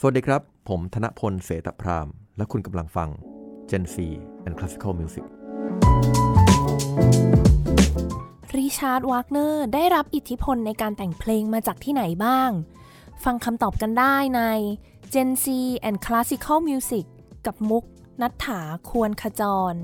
สวัสดีครับ ผมธนพลเศตะพราหมณ์ และคุณกำลังฟัง Gen Z and Classical Music ริชาร์ดวากเนอร์ได้รับอิทธิพลในการแต่งเพลงมาจากที่ไหนบ้าง ฟังคำตอบกันได้ใน Gen Z and Classical Music กับมุกณัฏฐาควรขจร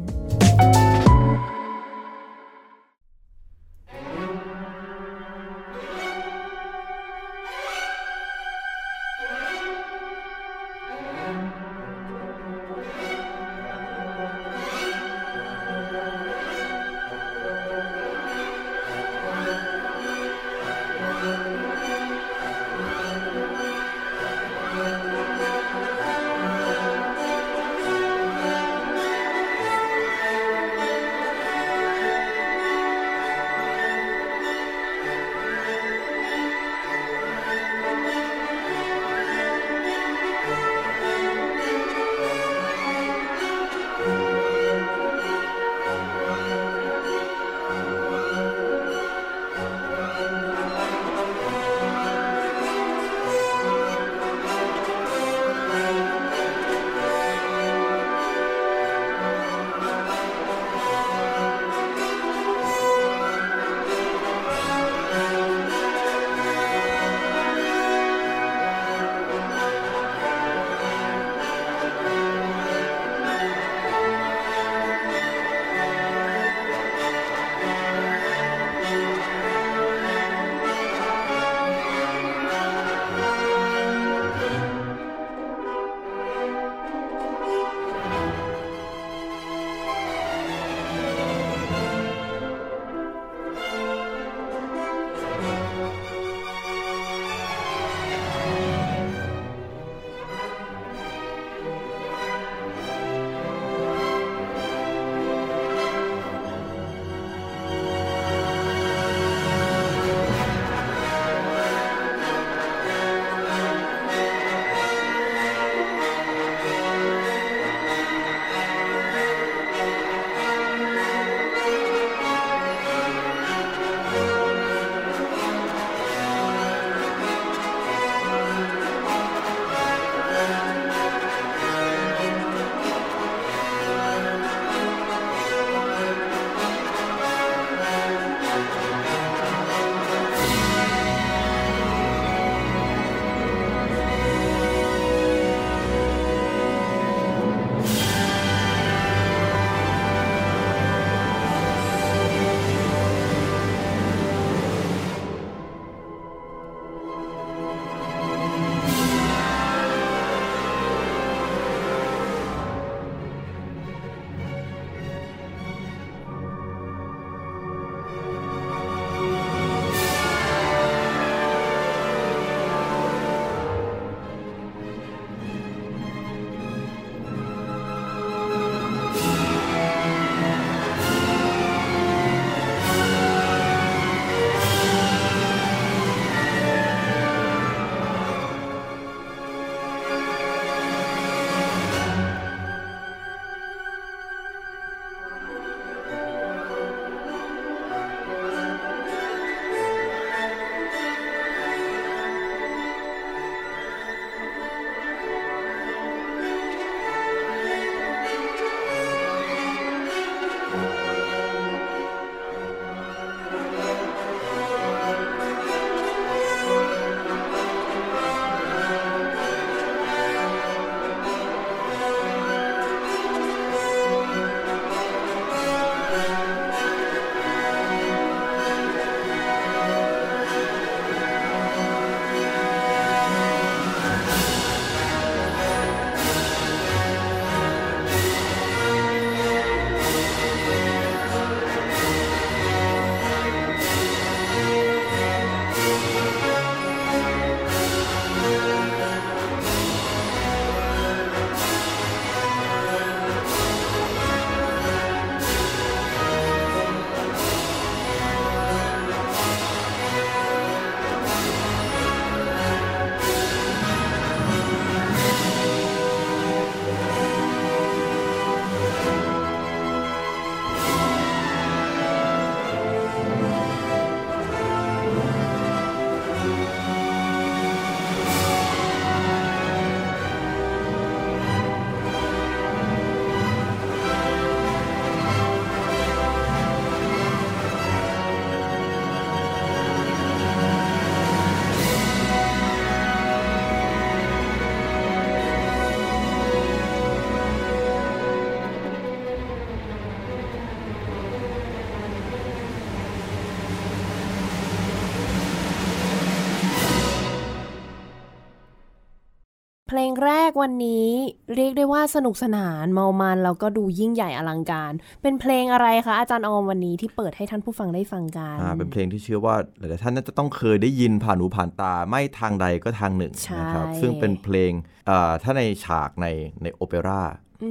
เพลงแรกวันนี้เรียกได้ว่าสนุกสนานเมามันแล้วก็ดูยิ่งใหญ่อลังการ เป็นเพลงอะไรคะอาจารย์ออมวันนี้ที่เปิดให้ท่านผู้ฟังได้ฟังกันอ่าเป็นเพลงที่เชื่อว่าหลายๆท่านน่าจะต้องเคยได้ยินผ่านหูผ่านตาไม่ทางใดก็ทางหนึ่งใช่นะครับซึ่งเป็นเพลงอ่าถ้าในฉากในในโอเปร่า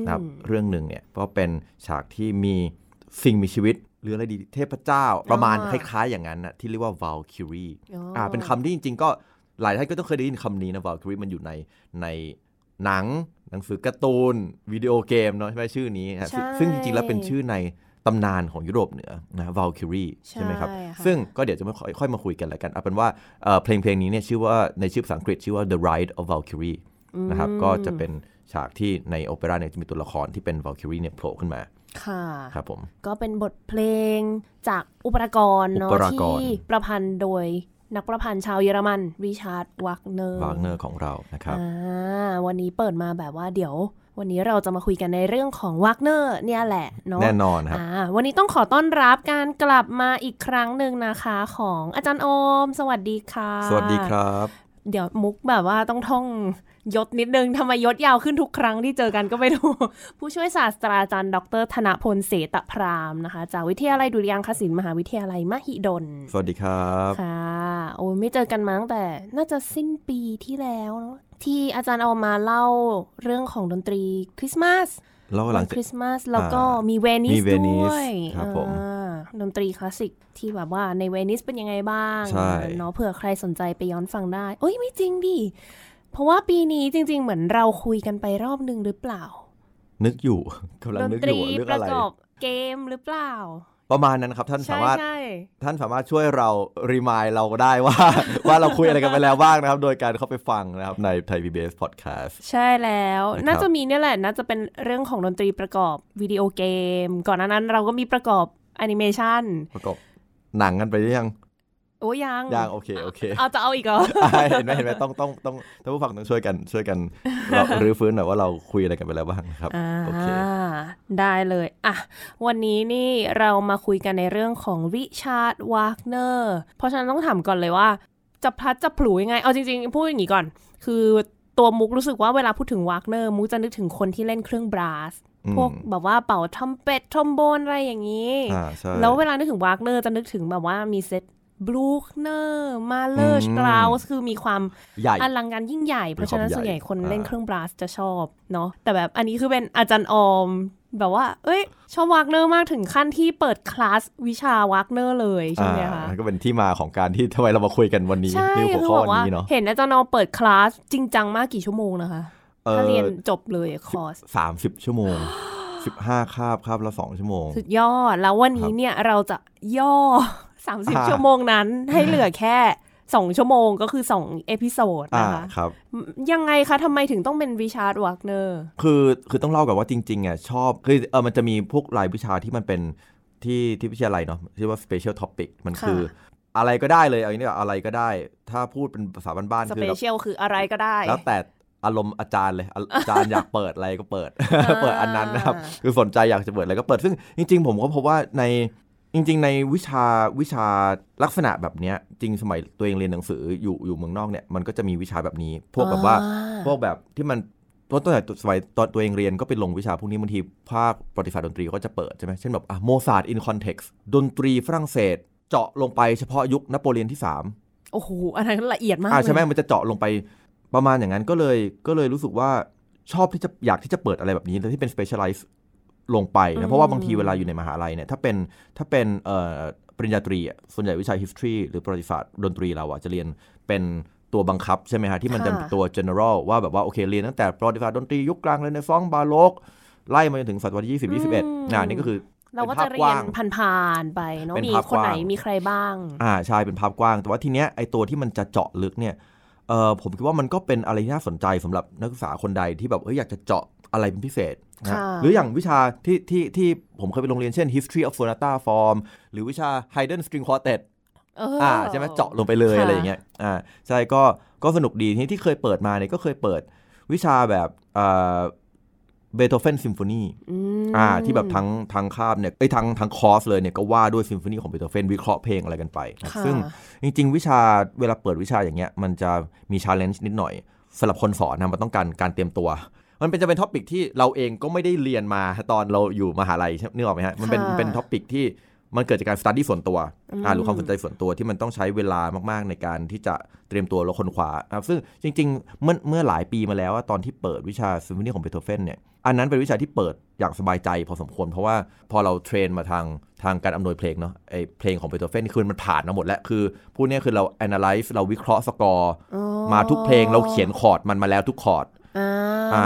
นะครับเรื่องหนึ่งเนี่ยก็เป็นฉากที่มีสิ่งมีชีวิตหรืออะไรดีเทพเจ้าประมาณคล้ายๆอย่างนั้นนะที่เรียกว่า Valkyrie อ๋ออ่อ่าเป็นคำที่จริง ๆ ก็ หลายท่านก็ต้องเคยได้ยินคำนี้นะ Valkyrie มันอยู่ในในหนังหนังสือการ์ตูนวิดีโอเกมเนาะใช่ไหมชื่อนี้ฮะซึ่งใช่ซึ่งจริงๆแล้วเป็นชื่อในตำนานของยุโรปเหนือนะ Valkyrie ใช่ไหมครับใช่ค่ะซึ่งก็เดี๋ยวจะไม่ค่อยค่อยมาคุยกันแล้วกันเอาเป็นว่าเอ่อเพลงเพลงนี้เนี่ยชื่อว่าในชื่อภาษาอังกฤษชื่อว่า The Ride of Valkyrie นะครับก็จะเป็นฉากที่ในโอเปร่าเนี่ยจะมีตัวละครที่เป็น Valkyrie เนี่ยโผล่ขึ้นมาค่ะครับผมก็เป็นบทเพลงจากอุปรากรเนาะอุปรากรณ์ที่ประพันธ์โดย นักประพันธ์ชาวเยอรมันริชาร์ดวักเนอร์วากเนอร์ของเรานะครับอ่าวันนี้เปิดมาแบบว่าเดี๋ยว วันนี้เราจะมาคุยกันในเรื่องของวักเนอร์เนี่ยแหละเนาะแน่นอนครับอ่าวันนี้ต้องขอต้อนรับการกลับมาอีกครั้งหนึ่งนะคะของอาจารย์โอม สวัสดีค่ะ สวัสดีครับ เดี๋ยวมุกแบบว่าต้องท่อง ยศนิดนึงทำไมยศยาวขึ้นทุกครั้งที่เจอกันก็ไม่รู้ ผู้ช่วยศาสตราจารย์ ดร ธนพลเศตะพราหมณ์นะคะ จากวิทยาลัยดุริยางคศิลป์มหาวิทยาลัยมหิดล สวัสดีครับ ค่ะ โอ้ยไม่เจอกันมาตั้งแต่ น่าจะสิ้นปีที่แล้วเนอะที่อาจารย์เอามาเล่าเรื่องของดนตรีคริสต์มาสแล้วหลังจากคริสต์มาสแล้วก็อ่ามีมีเวนิสมีเวนิสด้วยครับผมอ่าดนตรีคลาสสิกที่แบบว่าในเวนิสเป็นยังไงบ้างใช่เนาะเผื่อใครสนใจไปย้อนฟังได้เอ้ยไม่จริงดิ เพราะว่าปีนี้จริง ๆ เหมือนเราคุยกันไปรอบหนึ่งหรือเปล่า นึกอยู่กำลังดนนึกตอรียู่ว่าเรื่องประอะไรกอบเกมหรือเปล่า ประมาณนั้นครับท่านใช่สามารถใช่ท่านสามารถช่วยเรารีมายเราได้ว่า ว่าเราคุยอะไรกันไปแล้วบ้างนะครับ โดยการเข้าไปฟังนะครับในไทย PBS Podcast ใช่แล้วนะครับน่าจะมีเนี่ยแหละน่าจะเป็นเรื่องของดนตรีประกอบวิดีโอเกม ก่อนหน้านั้นเราก็มีประกอบแอนิเมชันประกอบหนังกันไปหรือยัง โอ้ยังยังโอเคโอเคเอาจะเอาอีกเหรออ่าเห็นไหมเห็นไหมต้องต้องต้องท่านผู้ฟังต้องช่วยกันช่วยกันเรารื้อฟื้นหน่อยว่าเราคุยอะไรกันไปแล้วบ้างนะครับอ่าโอเคได้เลยอะวันนี้นี่เรามาคุยกันในเรื่องของริชาร์ดวากเนอร์เพราะฉะนั้นต้องถามก่อนเลยว่า จะพลัดจะผลูยังไง เอาจริง ๆ พูดอย่างนี้ก่อน คือตัวมุกรู้สึกว่าเวลาพูดถึงวากเนอร์มุกจะนึกถึงคนที่เล่นเครื่อง brass อืมพวกแบบว่าเป่า trumpet trombone อะไรอย่างนี้อ่าใช่แล้วเวลานึกถึงวากเนอร์จะนึกถึงแบบว่ามีเซต บลูคเนอร์มาเลออืร์มสตราสคือมีความใหญ่อลังการยิ่งใหญ่ เพราะฉะนั้นมีความส่วนใหญ่ใหญ่คนเล่นอ่าเครื่องบราสจะชอบเนาะแต่แบบอันนี้คือเป็นอาจารย์ออมแบบว่า เอ้ย ชอบวากเนอร์มากถึงขั้นที่เปิดคลาสวิชาวากเนอร์เลยใช่ไหมคะอ่าก็เป็นที่มาของการที่ทำไมเรามาคุยกันวันนี้ใช่ในหัวคือข้อบอกว่านี้เนาะเห็นอาจารย์ออมเปิดคลาสจริงจังมากกี่ชั่วโมงนะคะเอถ้าอเรียนจบเลยคอร์สสามสิบชั่วโมงสิบห้าคาบคาบละสองชั่วโมง สุดยอดแล้ววันนี้ครับเนี่ยเราจะย่อ 30อ่าชั่วโมงนั้น ให้เหลือแค่2ชั่วโมงก็คือ2 episode อ่านะคะครับยังไงคะทำไมถึงต้องเป็นริชาร์ดวากเนอร์คือคือต้องเล่ากับว่าจริงๆอะชอบคือเออมันจะมีพวกรายวิชาที่มันเป็นที่ที่วิทยาลัยเนาะที่ว่า special topic มันค่ะคือ อะไรก็ได้เลยเอาอย่างนี้ดีกว่าอะไรก็ได้ ถ้าพูดเป็นภาษาบ้านๆสคือเปเราเชียลคืออะไรก็ได้ แล้วแต่อารมณ์อาจารย์เลยอาอาจารย์อยากเปิดอะไรก็เปิด เปิดอันนั้นนะครับ คือสนใจอยากจะเปิดอะไรก็เปิดซึ่งจริง ๆ ผมก็พบว่าใน จริงๆ ในวิชาวิชาลักษณะแบบเนี้ยจริงสมัยตัวเองเรียนหนังสืออยู่อยู่เมืองนอกเนี่ยมันก็จะมีวิชาแบบนี้ พวกแบบว่าอ่าพวกแบบที่มันตอนตั้งแต่สมัยตอนตัวเองเรียนก็ไปลงวิชาพวกนี้บางทีภาคประวัติศาสตร์ดนตรีก็จะเปิดใช่ไหมเช่นแบบอะโมซาร์ท in context ดนตรีฝรั่งเศส เจาะลงไปเฉพาะยุคนโปเลียนที่ 3 โอ้โหอันนั้นละเอียดมากอ่าใช่ไหมเลยมันจะเจาะลงไปประมาณอย่างนั้นก็เลยก็เลยรู้สึกว่าชอบที่จะอยากที่จะเปิดอะไรแบบนี้แต่ที่เป็น specialize ลงไปนะเพราะว่าบางทีเวลาอยู่ในมหาลัยเนี่ยถ้าเป็นถ้าเป็นเอ่อปริญญาตรีอะส่วนใหญ่วิชา history หรือประวัติศาสตร์ดนตรีเราอะจะเรียนเป็นตัวบังคับใช่ไหมฮะที่มันจะเป็นตัว general ว่าแบบว่าโอเคเรียนตั้งแต่ประวัติศาสตร์ดนตรียุคกลางเลยในฟองบาโลก ไล่มาจนถึงศตวรรษที่20 21อ่านี่ก็คือเราก็ป็นภจะพเรีกยว้านงผ่านๆไปเนาะเป็นมีภาพคนไหนกว้างมีใครบ้าง อ่าใช่เป็นภาพกว้าง แต่ว่าทีเนี้ยไอตัวที่มันจะเจาะลึกเนี่ยเออผมคิดว่ามันก็เป็นอะไรที่น่าสนใจสำหรับนักศึกษาคนใดที่แบบเอ้ยอยากจะเจาะ อะไรเป็นพิเศษนะค่ะหรืออย่างวิชาที่ที่ที่ผมเคยไปโรงเรียนเช่น history of sonata form หรือวิชา Haydn string quartet เออออ่าใช่ไหมเจาะลงไปเลยค่ะอะไรอย่างเงี้ยอ่าใช่ก็ก็สนุกดีที่ที่เคยเปิดมาเนี่ยก็เคยเปิดวิชาแบบอ่าเบโธเฟนซิมโฟนีอืมอ่าที่แบบทั้งทั้งคาบเนี่ยไอ้ทั้งทั้งคอร์สเลยเนี่ยก็ว่าด้วยซิมโฟนีของเบโธเฟนวิเคราะห์เพลงอะไรกันไปนะค่ะซึ่งจริง ๆ วิชาเวลาเปิดวิชาอย่างเงี้ยมันจะมี challenge นิดหน่อยสำหรับคนสอนนะมันต้องการการเตรียมตัว มันเป็นจะเป็น topic ที่เราเองก็ไม่ได้เรียนมาตอนเราอยู่มหาลัยใช่นึกออกไหมฮะมันเป็นค่ะเป็นท็อปิกที่มันเกิดจากการสต u d ดี้ส่วนตัวอ่าหรือความสนใจส่วนตัวที่มันต้องใช้เวลามากๆ ในการที่จะเตรียมตัวแล้วค้นคว้านะครับซึ่งจริงๆ เมื่อเมื่อหลายปีมาแล้วอะตอนที่เปิดวิชาซิมโฟนีของเบโธเฟนเนี่ยอันนั้นเป็นวิชาที่เปิดอย่างสบายใจพอสมควร เพราะว่าพอเรา train มาทางทางการอำนวยเพลงเนาะไอเพลงของเบโธเฟนคือมันผ่านมาหมดแล้ว คือพูดเนี่ยคือเรา analyze เราวิเคราะห์สกอร์อ๋อมาทุกเพลงเราเขียนคอร์ดมันมาแล้วทุกคอร์ดอ่าอ่ามั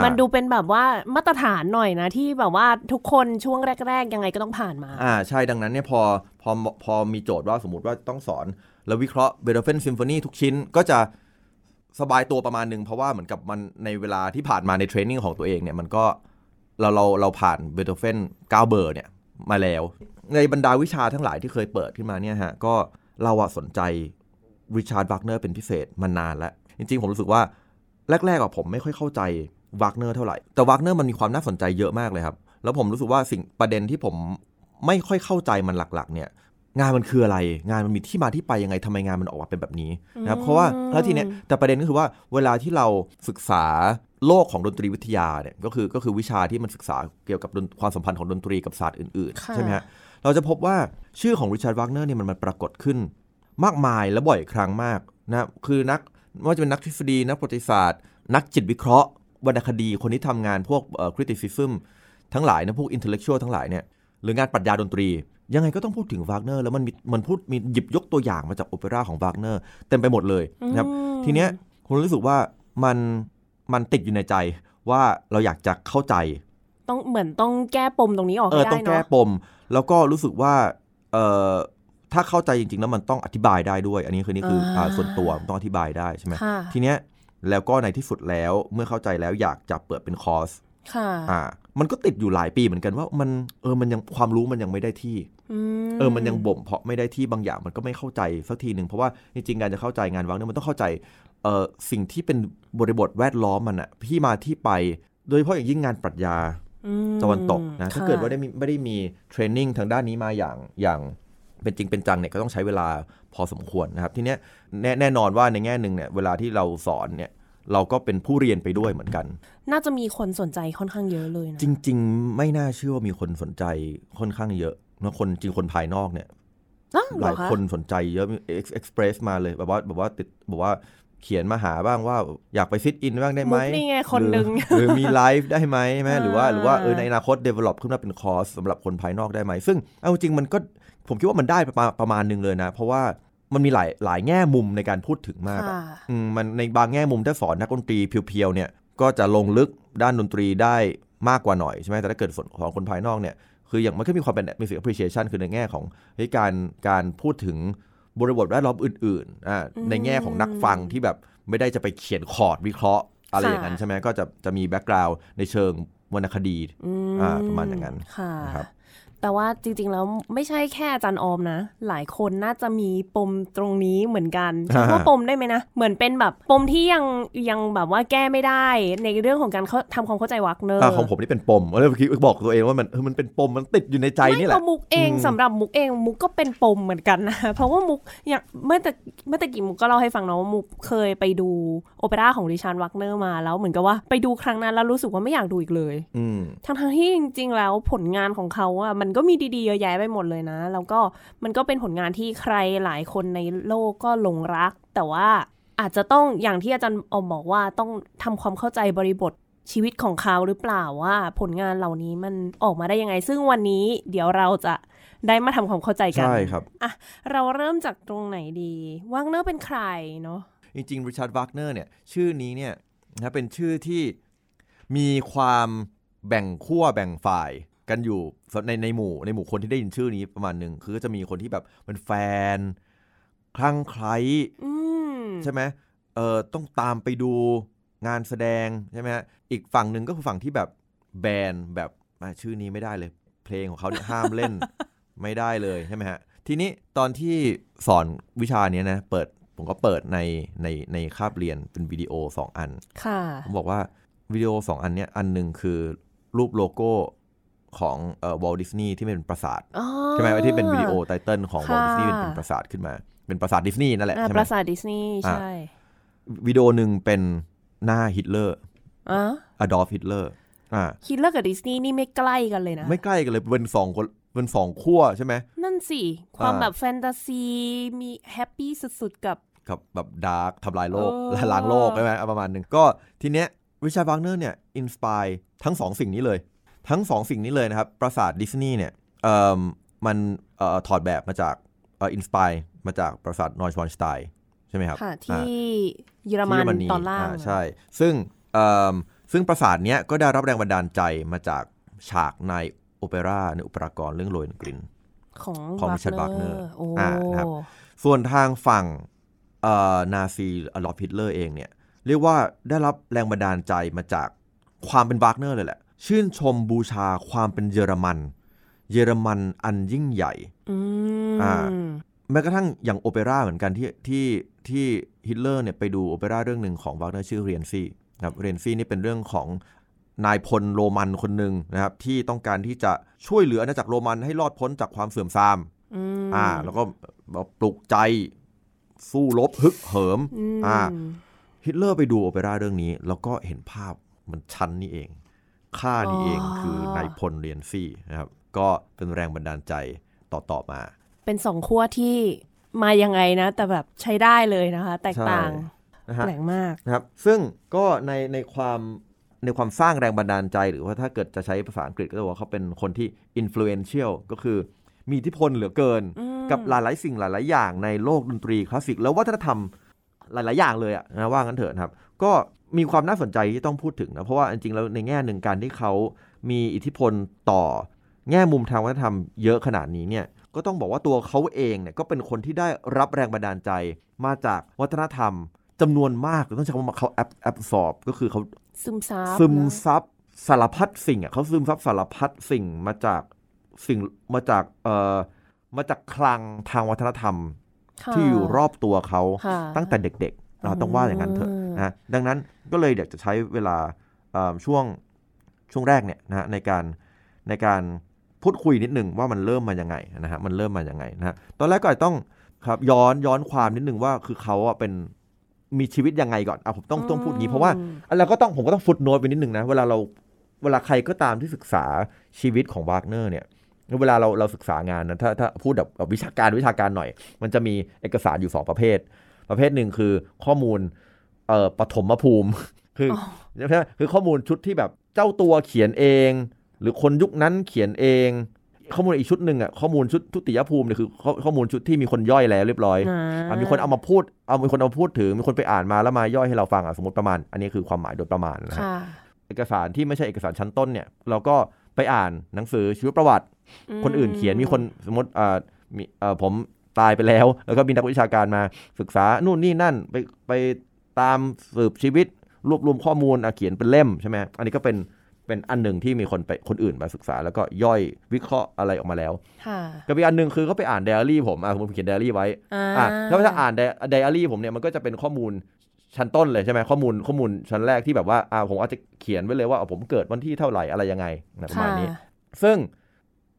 มันดูเป็นแบบว่ามาตรฐานหน่อยนะที่แบบว่าทุกคนช่วงแรก ๆ ยังไงก็ต้องผ่านมา อ่าใช่ดังนั้นเนี่ยพอพอพอมีโจทย์ว่าสมมติว่าต้องสอน แล้ววิเคราะห์เบโธเฟนซิมโฟนีทุกชิ้นก็จะสบายตัวประมาณหนึ่งเพราะว่าเหมือนกับมันในเวลาที่ผ่านมาใน training ของตัวเองเนี่ยมันก็เราเราเราผ่านเบโธเฟน9เบอร์เนี่ยมาแล้ว ในบรรดาวิชาทั้งหลายที่เคยเปิดขึ้นมาเนี่ยฮะก็เราอะสนใจริชาร์ดวักเนอร์เป็นพิเศษมานานแล้ว จริงๆ ผมรู้สึกว่า แรกๆอะผมไม่ค่อยเข้าใจวักเนอร์เท่าไหร่ แต่วักเนอร์มันมีความน่าสนใจเยอะมากเลยครับ แล้วผมรู้สึกว่าสิ่งประเด็นที่ผมไม่ค่อยเข้าใจมันหลักๆ เนี่ย งานมันคืออะไร งานมันมีที่มาที่ไปยังไงทำไมงานมันออกมาเป็นแบบนี้นะครับ เพราะว่าแล้วทีเนี้ยแต่ประเด็นก็คือว่าเวลาที่เราศึกษาโลกของดนตรีวิทยาเนี่ยก็คือก็คือวิชาที่มันศึกษาเกี่ยวกับดนความสัมพันธ์ของดนตรีกับศาสตร์อื่นๆค่ะใช่ไหมฮะเราจะพบว่าชื่อของริชาร์ดวากเนอร์เนี่ยมันมันปรากฏขึ้น มากมายและบ่อยครั้งมากนะคือนักไม่ ว่าจะเป็นนักทฤษฎีนักประวัติศาสตร์ นักจิตวิเคราะห์วรรณคดีคนที่ทำงานพวกเอ่อ criticism ทั้งหลายนะพวก intellectual ทั้งหลายเนี่ยหรืองานปรัชญาดนตรี ยังไงก็ต้องพูดถึงวากเนอร์แล้วมันมีมันพูดมีหยิบยกตัวอย่างมาจากโอเปร่าของวากเนอร์เต็มไปหมดเลยนะครับอืมทีเนี้ยผมรู้สึกว่ามันมันติดอยู่ในใจว่าเราอยากจะเข้าใจ ต้องเหมือนต้องแก้ปมตรงนี้ออกเออให้ต้ได้องแก้เนาะปม แล้วก็รู้สึกว่าเออ ถ้าเข้าใจจริงๆแล้วมันต้องอธิบายได้ด้วย อันนี้คือนี่คืออาอ่าส่วนตัวมันต้องอธิบายได้ใช่ไหมค่ะทีเนี้ยแล้วก็ในที่สุดแล้วเมื่อเข้าใจแล้วอยากจะเปิดเป็นคอร์สค่ะอ่ามันก็ติดอยู่หลายปีเหมือนกันว่ามันเออมันยังความรู้มันยังไม่ได้ที่มเออมันยังบ่มเพาะไม่ได้ที่บางอย่างมันก็ไม่เข้าใจสักทีหนึ่งเพราะว่าจริงๆการจะเข้าใจงานวังเนี่ยมันต้องเข้าใจเออสิ่งที่เป็นบริบทแวดล้อมมันอะที่มาที่ไป โดยเฉพาะอย่างยิ่งงานปรัชญาอืมตะวันตกนะค่ถ้าเกิดว่าได้มีไม่ได้มีเทรนนิ่งทางด้านนี้มาอย่างอย่าง เป็นจริงเป็นจังเนี่ยก็ต้องใช้เวลาพอสมควรนะครับ ทีเนี้ยแน่แน่นอนว่าในแง่หนึ่งเนี่ยเวลาที่เราสอนเนี่ยเราก็เป็นผู้เรียนไปด้วยเหมือนกัน น่าจะมีคนสนใจค่อนข้างเยอะเลยนะจริง ๆ ไม่น่าเชื่อว่ามีคนสนใจค่อนข้างเยอะนะคนจริงคนภายนอกเนี่ยอ้าวหเหรลาอยคะคนสนใจเยอะเอ็กซ์เพรสมาเลยแบบว่าแบบว่าติดบอกว่าเขียนมาหาบ้างว่าอยากไปฟิตอินบ้างได้ไหมมุกนี่ไงคนหนึ่งรือหรือมีไลฟ์ได้ไหมใช่ไหมหรือว่าอ่าหรือว่าเออในอนาคต develop ขึ้นมาเป็นคอร์สสำหรับคนภายนอกได้ไหม ซึ่งเอาจริงมันก็ ผมคิดว่ามันได้ประมาณประมาณหนึ่งเลยนะ เพราะว่ามันมีหลายหลายแง่มุมในการพูดถึงมากอะค่ะอืมมันในบางแง่มุมถ้าสอนนักดนตรี pure ๆเนี่ยก็จะลงลึกด้านดนตรีได้มากกว่าหน่อยใช่ไหมแต่ถ้าเกิดส่วนของคนภายนอกเนี่ยคืออย่างมันก็มีความเป็น music appreciation คือในแง่ของเฮ้ยการการพูดถึงบริบทแวดล้อมอื่นๆอ่าในแง่ของนักฟังที่แบบไม่ได้จะไปเขียนคอร์ดวิเคราะห์อะไรอย่างนั้นใช่ไหมก็จะจะมี background ในเชิงวรรณคดีอืมอ่าประมาณอย่างนั้นค่ะนะครับ แต่ว่าจริง ๆ แล้วไม่ใช่แค่อาจารย์ออมนะ หลายคนน่าจะมีปมตรงนี้เหมือนกันใช้คำว่าปมได้ไหมนะ เหมือนเป็นแบบปมที่ยังยังแบบว่าแก้ไม่ได้ ในเรื่องของการเข้าทำความเข้าใจวักเนอร์อ่าของผมนี่เป็นปมเลยเมื่อกี้บอกตัวเองว่ามันเออมันเป็นปมมันติดอยู่ในใจนี่แหไม่ละเพราะมุกเองอืมสำหรับมุกเองมุกก็เป็นปมเหมือนกันนะเพราะว่ามุกอย่างเมื่อแต่เมื่อตะกี้มุกก็เล่าให้ฟังเนาะว่ามุกเคยไปดูโอเปร่าของริชาร์ดวักเนอร์มาแล้วเหมือนกับว่าไปดูครั้งนั้นแล้วรู้สึกว่าไม่อยากดูอีกเลยอืมทั้งๆที่จริง ๆ แล้วผลงานของเขาอะมันก็มีดีๆเยอะแยะไปหมดเลยนะ แล้วก็มันก็เป็นผลงานที่ใครหลายคนในโลกก็หลงรัก แต่ว่าอาจจะต้องอย่างที่อาจารย์ออมบอกว่าต้องทำความเข้าใจบริบทชีวิตของเขาหรือเปล่าว่าผลงานเหล่านี้มันออกมาได้ยังไง ซึ่งวันนี้เดี๋ยวเราจะได้มาทำความเข้าใจกันใช่ครับอะเราเริ่มจากตรงไหนดีวากเนอร์เป็นใครเนาะจริงๆริชาร์ดวากเนอร์เนี่ยชื่อนี้เนี่ยนะเป็นชื่อที่มีความแบ่งขั้วแบ่งฝ่าย กันอยู่ในในหมู่ในหมู่คนที่ได้ยินชื่อนี้ประมาณหนึ่งคือก็จะมีคนที่แบบเป็นแฟนคลั่งไคล้อืมใช่ไหมเออต้องตามไปดูงานแสดงใช่ไหมฮะอีกฝั่งหนึ่งก็คือฝั่งที่แบบแบนแบบอะชื่อนี้ไม่ได้เลย เพลงของเขาเนี่ยห้ามเล่นไม่ได้เลยใช่ไหมฮะทีนี้ตอนที่สอนวิชาเนี้ยนะเปิดผมก็เปิดในในในคาบเรียนเป็นวิดีโอ2อัน ค่ะ ผมบอกว่าวิดีโอ2อันเนี้ยอันหนึ่งคือรูปโลโก้ ของเอ่อวอลดิสนีย์ที่เป็นปราสาทอ๋อใช่ไหมที่เป็นวิดีโอ title ของวอลค่ะดิสนีย์เป็นปราสาทขึ้นมา เป็นปราสาทดิสนีย์นั่นแหละอ่าใช่ไหมปราสาทดิสนีย์อะใช่วิดีโอหนึ่งเป็นหน้าฮิตเลอร์อะอดอล์ฟฮิตเลอร์อ่าฮิตเลอร์กับดิสนีย์นี่ไม่ใกล้กันเลยนะ ไม่ใกล้กันเลยเป็นสองคนเป็นสองขั้วใช่ไหม นั่นสิ ความอ่าแบบแฟนตาซีมี happy สุดๆ กับกับแบบ dark ทำลายโลกเออและล้างโลกใช่ไหมเอาประมาณหนึ่งก็ทีเนี้ยริชาร์ดวากเนอร์เนี่ย inspire ทั้งสองสิ่งนี้เลย ทั้งสองสิ่งนี้เลยนะครับ ปราสาทดิสนีย์เนี่ยเอ่อมันเอ่อถอดแบบมาจากเอ่อ inspire มาจากปราสาทนอยชวอนสไตน์ใช่ไหมครับค่ะอ่าที่เยอรมันที่เยอรมนีตอนล่างาใช่ ซึ่งเอิ่มซึ่งปราสาทเนี้ยก็ได้รับแรงบันดาลใจมาจากฉากในโอเปร่าในอุปรากรเรื่องโลเฮนกรินของของวาก Richard เนอ Wagner ร์โอ้อ่านะครับส่วนทางฝั่งเอ่อนาซีอดอล์ฟฮิตเลอร์เองเนี่ย เรียกว่าได้รับแรงบันดาลใจมาจากความเป็นวากเนอร์เลยแหละ ชื่นชมบูชาความเป็นเยอรมัน เยอรมันอันยิ่งใหญ่อืมอ่าแม้กระทั่งอย่างโอเปร่าเหมือนกันที่ที่ที่ฮิตเลอร์เนี่ยไปดูโอเปร่าเรื่องหนึ่งของวากเนอร์ชื่อเรียนซี่นะครับเรียนซี่นี่เป็นเรื่องของนายพลโรมันคนหนึ่งนะครับ ที่ต้องการที่จะช่วยเหลืออาณาจักรโรมันให้รอดพ้นจากความเสื่อมทรามอืมอ่า แล้วก็ปลุกใจสู้รบฮึกเหิมอ่าฮิตเลอร์ไปดูโอเปร่าเรื่องนี้ แล้วก็เห็นภาพมันชั้นนี่เอง ข้านี่เองคือนายพลเรียนซี่นะครับ ก็เป็นแรงบันดาลใจต่อๆมา เป็นสองขั้วที่มายังไงนะ แต่แบบใช้ได้เลยนะคะ แตกต่างนะฮะแปลกมากนะครับ ซึ่งก็ในในความในความสร้างแรงบันดาลใจหรือว่าถ้าเกิดจะใช้ภาษาอังกฤษก็จะบอกว่าเขาเป็นคนที่ influential ก็คือมีอิทธิพลเหลือเกินอืมกับหลายๆสิ่งหลาย ๆ อย่างในโลกดนตรีคลาสสิกแล้ววัฒนธรรมหลาย ๆ อย่างเลยอะนะว่างั้นเถอะนะครับ ก็ มีความน่าสนใจที่ต้องพูดถึงนะ เพราะว่าจริงๆแล้วในแง่หนึ่งการที่เขามีอิทธิพลต่อแง่มุมทางวัฒนธรรมเยอะขนาดนี้เนี่ยก็ต้องบอกว่าตัวเขาเองเนี่ยก็เป็นคนที่ได้รับแรงบันดาลใจมาจากวัฒนธรรมจำนวนมากต้องใช้คำว่าเขาแอบแอบสอบก็คือเขาซึมซับซึมนะซับสารพัดสิ่งอะเขาซึมซับสารพัดสิ่งมาจากสิ่งมาจากเอ่อมาจากคลังทางวัฒนธรรมค่ะที่อยู่รอบตัวเขาค่ะตั้งแต่เด็กๆ เราต้องว่าอย่างนั้นเถอะนะดังนั้นก็เลยอยากจะใช้เวลาช่วงช่วงแรกเนี่ยนะในการในการพูดคุยนิดหนึ่งว่ามันเริ่มมายังไงนะฮะมันเริ่มมายังไงนะฮะตอนแรกก็อาจต้องครับย้อนย้อนความนิดหนึ่งว่าคือเขาอะเป็นมีชีวิตยังไงก่อนอะผมต้องต้องพูดงี้เพราะว่าอันเราก็ต้องผมก็ต้องฟุตโนตไปนิดนึงนะเวลาเราเวลาใครก็ตามที่ศึกษาชีวิตของวากเนอร์เนี่ยเวลาเราเราศึกษางานนะถ้าถ้าพูดแบบแบบวิชาการวิชาการหน่อย มันจะมีเอกสารอยู่สองประเภท ประเภทหนึ่งคือข้อมูลเอ่อปฐมภูมิ คืออใช่ไหมคือข้อมูลชุดที่แบบเจ้าตัวเขียนเอง หรือคนยุคนั้นเขียนเอง ข้อมูลอีกชุดหนึ่งอะข้อมูลชุดทุติยภูมิเนี่ยคือข้อข้อมูลชุดที่มีคนย่อยแล้วเรียบร้อยอ่าอะมีคนเอามาพูดเอามีคนเอามาพูดถึงมีคนไปอ่านมาแล้วมาย่อยให้เราฟังอะสมมติประมาณ อันนี้คือความหมายโดยประมาณนะฮะค่ะเอกสารที่ไม่ใช่เอกสารชั้นต้นเนี่ย เราก็ไปอ่านหนังสือชีวประวัติ คนอื่นเขียนมีคนสมมติอ่ามีเอ่อผม ตายไปแล้ว แล้วก็มีนักวิชาการมาศึกษานู่นนี่นั่นไปไปตามสืบชีวิต รวบรวมข้อมูลอะเขียนเป็นเล่มใช่ไหมอันนี้ก็เป็นเป็นอันหนึ่งที่มีคนไปคนอื่นมาศึกษา แล้วก็ย่อยวิเคราะห์อะไรออกมาแล้วค่ะกับอีกอันหนึ่งคือเขาไปอ่านไดอารี่ผมอะสมมติผมเขียนไดอารี่ไว้อ่าอะถ้าถ้าอ่านไดอารี่ผมเนี่ยมันก็จะเป็นข้อมูลชั้นต้นเลยใช่ไหมข้อมูลข้อมูลชั้นแรกที่แบบว่าอ่าผมอาจจะเขียนไว้เลยว่าผมเกิดวันที่เท่าไหร่อะไรยังไงนะประมาณนี้ค่ะซึ่ง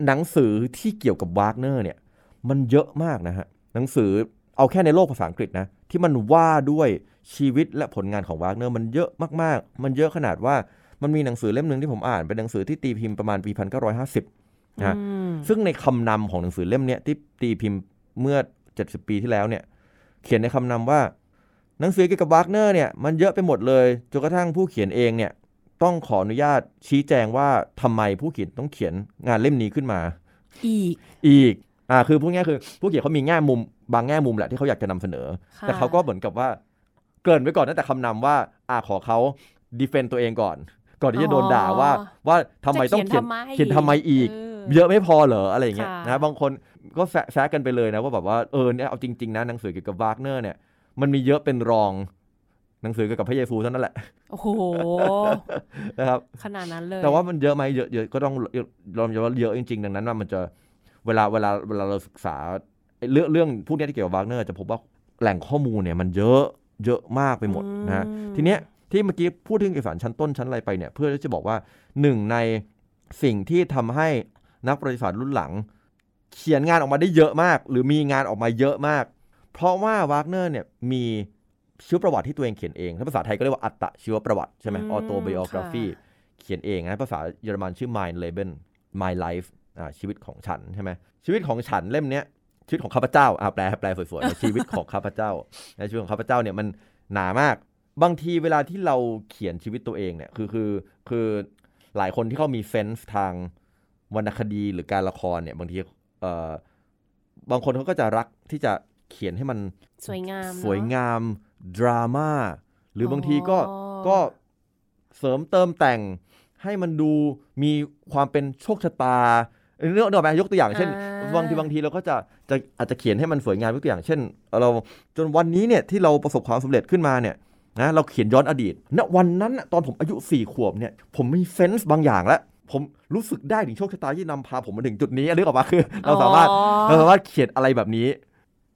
หนังสือที่เกี่ยวกับวากเนอร์เนี่ย มันเยอะมากนะฮะหนังสือเอาแค่ในโลกภาษาอังกฤษนะที่มันว่าด้วยชีวิตและผลงานของวากเนอร์มันเยอะมากๆ มันเยอะขนาดว่ามันมีหนังสือเล่มหนึ่งที่ผมอ่าน เป็นหนังสือที่ตีพิมพ์ประมาณปี1950นะอืมซึ่งในคำนำของหนังสือเล่มเนี้ยที่ตีพิมพ์เมื่อ70ปีที่แล้วเนี่ย เขียนในคำนำว่า หนังสือเกี่ยวกับวากเนอร์เนี่ยมันเยอะไปหมดเลยจนกระทั่งผู้เขียนเองเนี่ยต้องขออนุญาตชี้แจงว่าทำไมผู้เขียนต้องเขียนงานเล่มนี้ขึ้นมา อีกอีก อ่าคือพูดง่ายๆคือผู้เขียนเขามีแง่มุมบางแง่มุมแหละที่เขาอยากจะนำเสนอค่ะแต่เขาก็เหมือนกับว่า เกรินไว้ก่อนตั้งแต่คำนำว่าอ่าขอเขาดีเฟนต์ตัวเองก่อน ก่อนที่จะโดนด่าว่าว่าทำไมต้องเขียนเขียนทำไมอีกเเยอะไม่พอเหรออะไรอย่างเงี้ยค่ะนะบางคนก็แซะแซะกันไปเลยนะว่าแบบว่าเออเนี่ยเอาจริงๆนะหนังสือเกี่ยวกับวากเนอร์เนี่ยมันมีเยอะเป็นรองหนังสือเกี่ยวกับพระเยซูเท่านั้นแหละ โอ้โห นะครับ ขนาดนั้นเลย แต่ว่ามันเยอะไหมเยอะเยอะก็ต้องยอมรับว่าเยอะจริง ๆ ดังนั้นว่ามันจะ เวลาเวลาเวลาเราศึกษาไอ้เรื่องเรื่องพวกเนี้ยที่เกี่ยวกับวากเนอร์จะพบว่าแหล่งข้อมูลเนี่ยมันเยอะเยอะมากไปหมดนะฮะอืมทีเนี้ยที่เมื่อกี้พูดถึงเอกสารชั้นต้นชั้นอะไรไปเนี่ยเพื่อที่จะบอกว่าหนึ่งในสิ่งที่ทำให้นักประวัติศาสตร์รุ่นหลัง เขียนงานออกมาได้เยอะมาก หรือมีงานออกมาเยอะมาก เพราะว่าวากเนอร์เนี่ยมีชีวประวัติที่ตัวเองเขียนเองถ้าภาษาไทยก็เรียกว่าอัตชีวประวัติใช่ไหมอืมออโตไบโอกราฟีค่ะเขียนเองนะภาษาเยอรมันชื่อ Mein Leben My Life อ่า ชีวิตของฉันใช่ไหมชีวิตของฉันเล่มเนี้ยชีวิตของข้าพเจ้าอ่าแปลแปลสวยๆนะชีวิตของข้าพเจ้าในชีวิตของข้าพเจ้าเนี่ยมันหนามาก บางทีเวลาที่เราเขียนชีวิตตัวเองเนี่ยคือคือคือหลายคนที่เขามีเซนส์ทางวรรณคดีหรือการละครเนี่ยบางทีเอ่อบางคนเขาก็จะรักที่จะเขียนให้มันสวยงามสวยเนอะงามดราม่าหรือบางทีก็อ๋อก็เสริมเติมแต่งให้มันดูมีความเป็นโชคชะตา เรื่องเดี๋ยวไปยกตัวอย่างเช่นอ่าบางทีบางทีเราก็จะจะอาจจะเขียนให้มันสวยงามยกตัวอย่าง เช่น เราจนวันนี้เนี่ยที่เราประสบความสำเร็จขึ้นมาเนี่ยนะเราเขียนย้อนอดีตณวันนั้นน่ะตอนผมอายุสี่ขวบเนี่ยผมมีเซนส์บางอย่างแล้วผมรู้สึกได้ถึงโชคชะตาที่นำพาผมมาถึงจุดนี้นึกออกปะคือ เราสามารถอ๋อเราสามารถเขียนอะไรแบบนี้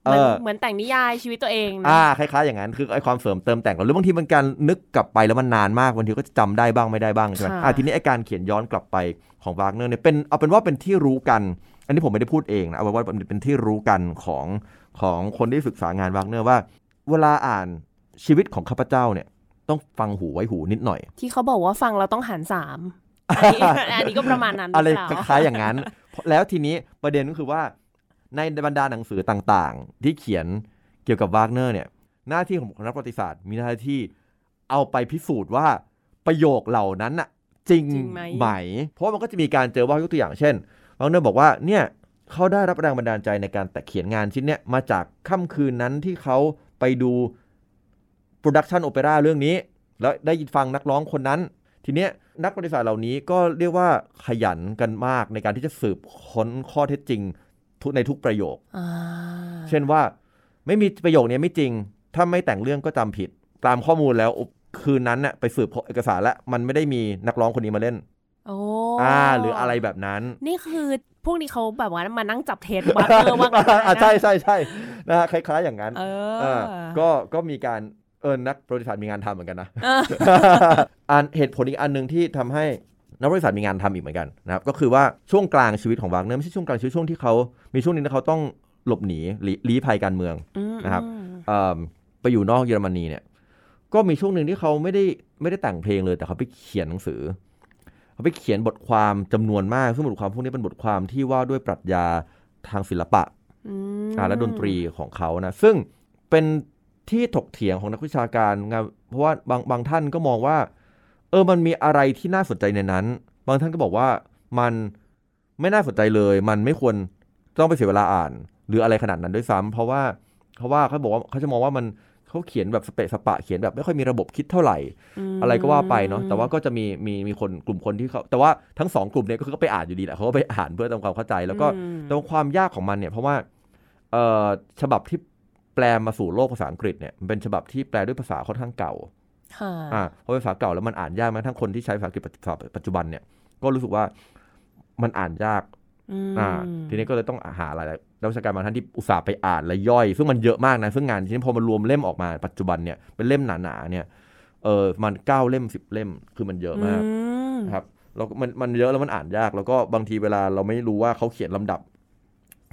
เหมือนเออเหมือนแต่งนิยายชีวิตตัวเองนะอ่าคล้ายๆอย่างนั้นคือไอ้ความเสริมเติมแต่งหรือบางทีมันการนึกกลับไปแล้วมันนานมากบางทีก็จะจำได้บ้างไม่ได้บ้างใช่ไหมค่ะอ่าทีนี้ไอ้การเขียนย้อนกลับไปของวากเนอร์เนี่ยเป็นเอาเป็นว่าเป็นที่รู้กัน อันนี้ผมไม่ได้พูดเองนะเอาเป็นว่าเป็นที่รู้กันของของคนที่ศึกษางานวากเนอร์ว่า เวลาอ่านชีวิตของข้าพเจ้าเนี่ย ต้องฟังหูไว้หูนิดหน่อย ที่เขาบอกว่าฟังเราต้องหารสามอันนี้อันนี้ก็ประมาณนั้นหอะไรเปล่าคล้ายๆอย่างนั้น แล้วทีนี้ประเด็นก็คือว่า ในบรรดาหนังสือต่างๆ ที่เขียนเกี่ยวกับวากเนอร์เนี่ย หน้าที่ของนักประวัติศาสตร์ มีหน้าที่เอาไปพิสูจน์ว่าประโยคเหล่านั้นน่ะจริงจริงไหมไหม เพราะว่ามันก็จะมีการเจอว่ายกตัวอย่างเช่นวากเนอร์บอกว่าเนี่ยเขาได้รับแรงบันดาลใจในการแต่เขียนงานชิ้นเนี้ยมาจากค่ำคืนนั้นที่เขาไปดู production โอเปร่าเรื่องนี้ แล้วได้ยินฟังนักร้องคนนั้น ทีเนี้ยนักประวัติศาสตร์เหล่านี้ก็เรียกว่าขยันกันมากในการที่จะสืบค้นข้อเท็จจริง ทุกในทุกประโยคอ่าเช่นว่าไม่มีประโยคนี้ไม่จริง ถ้าไม่แต่งเรื่องก็จำผิด ตามข้อมูลแล้วคืนนั้นน่ะไปสืบเอกสารแล้วมันไม่ได้มีนักร้องคนนี้มาเล่นโอ้อ่า หรืออะไรแบบนั้น นี่คือพวกนี้เขาแบบว่ามานั่งจับเท็จวัดเออว่าอ่าใช่ใช่ใช่นะฮะคล้ายๆอย่างนั้น เอออ่าก็ก็มีการเออนักประวัติศาสตร์มีงานทำเหมือนกันนะเอออันเหตุผลอีกอันหนึ่งที่ทำให้ นักบริษัทมีงานทำอีกเหมือนกันนะครับก็คือว่าช่วงกลางชีวิตของวากเนอร์ไม่ใช่ช่วงกลางชีวิตช่วงที่เขามีช่วงหนึงที่เขาต้องหลบหนีหลีลี้ภัยการเมืองอืมนะครับอืมเอิ่มไปอยู่นอกเยอรมนีเนี่ยก็มีช่วงหนึ่งที่เขาไม่ได้ไม่ได้แต่งเพลงเลย แต่เขาไปเขียนหนังสือ เขาไปเขียนบทความจำนวนมาก ซึ่งบทความพวกนี้เป็นบทความที่ว่าด้วยปรัชญาทางศิลปะอืมอ่าและดนตรีของเขานะซึ่งเป็นที่ถกเถียงของนักวิชาการงานเพราะว่าบางบางท่านก็มองว่า เออมันมีอะไรที่น่าสนใจในนั้น บางท่านก็บอกว่ามันไม่น่าสนใจเลย มันไม่ควรต้องไปเสียเวลาอ่าน หรืออะไรขนาดนั้นด้วยซ้ำเพราะว่าเพราะว่าเขาบอกว่าเขาจะมองว่ามันเขาเขียนแบบสเปะสปะเขียนแบบไม่ค่อยมีระบบคิดเท่าไหร่มอะไรก็ว่าไปเนาะแต่ว่าก็จะมีมีมีคนกลุ่มคนที่เขาแต่ว่าทั้งสองกลุ่มเนี่ยก็คือก็ไปอ่านอยู่ดีแหละเขาก็ไปอ่านเพื่อทำความเข้าใจ แล้วก็อืมแต่ว่าความยากของมันเนี่ยเพราะว่าเอ่อฉบับที่แปลมาสู่โลกภาษาอังกฤษเนี่ยมันเป็นฉบับที่แปลด้วยภาษาค่อนข้างเก่าค่ะ อ่าเพราะเป็นภาษาเก่าแล้วมันอ่านยากแม้กระทั้งคนที่ใช้ภาษาอังกฤษปัจจุบันเนี่ยก็รู้สึกว่ามันอ่านยากมอ่าทีนี้ก็เลยต้องหาอะไรนักวิชาการบางท่านที่อุตส่าห์ไปอ่านและย่อย ซึ่งมันเยอะมากนะซึ่งงานทีนี้พอมันรวมเล่มออกมาปัจจุบันเนี่ยเป็นเล่มหนาๆเนี่ยเออมันเก้าเล่มสิบเล่มคือมันเยอะมากอืมนะครับแล้วก็มันมันเยอะแล้วมันอ่านยาก แล้วก็บางทีเวลาเราไม่รู้ว่าเขาเขียนลำดับ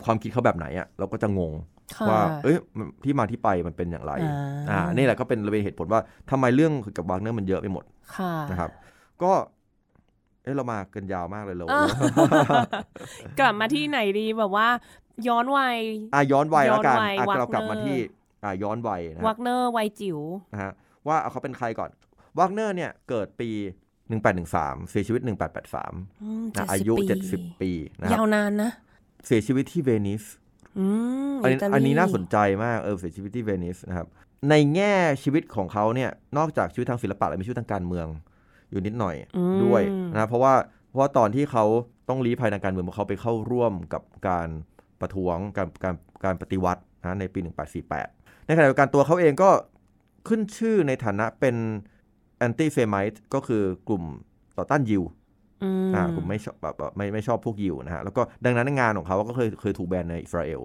ความคิดเขาแบบไหนอะเราก็จะงงค่ะ ว่าเอ้ยมันที่มาที่ไปมันเป็นอย่างไรอ่าอ่านี่แหละก็เป็นเป็นเหตุผลว่าทำไมเรื่องกับวากเนอร์มันเยอะไปหมดค่ะนะครับ ก็เอ้เรามากันยาวมากเลยเราเออกลับมาที่ไหนดีแบบว่า ย้อนวัยอะย้อนวัยแล้วกันย้อนวัยอะวากเนอร์เรากลับมาที่อ่าย้อนวัยนะควัรับกเนอร์วัยจิ๋วนะฮะว่าเอาเขาเป็นใครก่อนวากเนอร์เนี่ยเกิดปี1813เสียชีวิต 1883อืมอะ70อายุปี70 ปีนะคยารับวนานนะ เสียชีวิตที่เวนิส อืมอันนี้ตลีอันนี้น่าสนใจมากเออเสียชีวิตที่เวนิสนะครับ ในแง่ชีวิตของเขาเนี่ยนอกจากชีวิตทางศิลปะแล้วมีชีวิตทางการเมืองอยู่นิดหน่อยอืมด้วยนะเพราะว่าเพราะว่าตอนที่เขาต้องลี้ภัยทางการเมืองเพราะเขาไปเข้าร่วมกับการประท้วงการการการปฏิวัตินะในปี 1848 ในขณะเดียวกันตัวเขาเองก็ขึ้นชื่อในฐานะเป็นแอนตี้เซมิต์ก็คือกลุ่มต่อต้านยิว อืมอ่ากลุ่มไม่ชอบแบบแบบไม่ไม่ชอบพวกยิวนะฮะแล้วก็ดังนั้นงานของเขาก็เคยเคยถูกแบนในอิสราเอล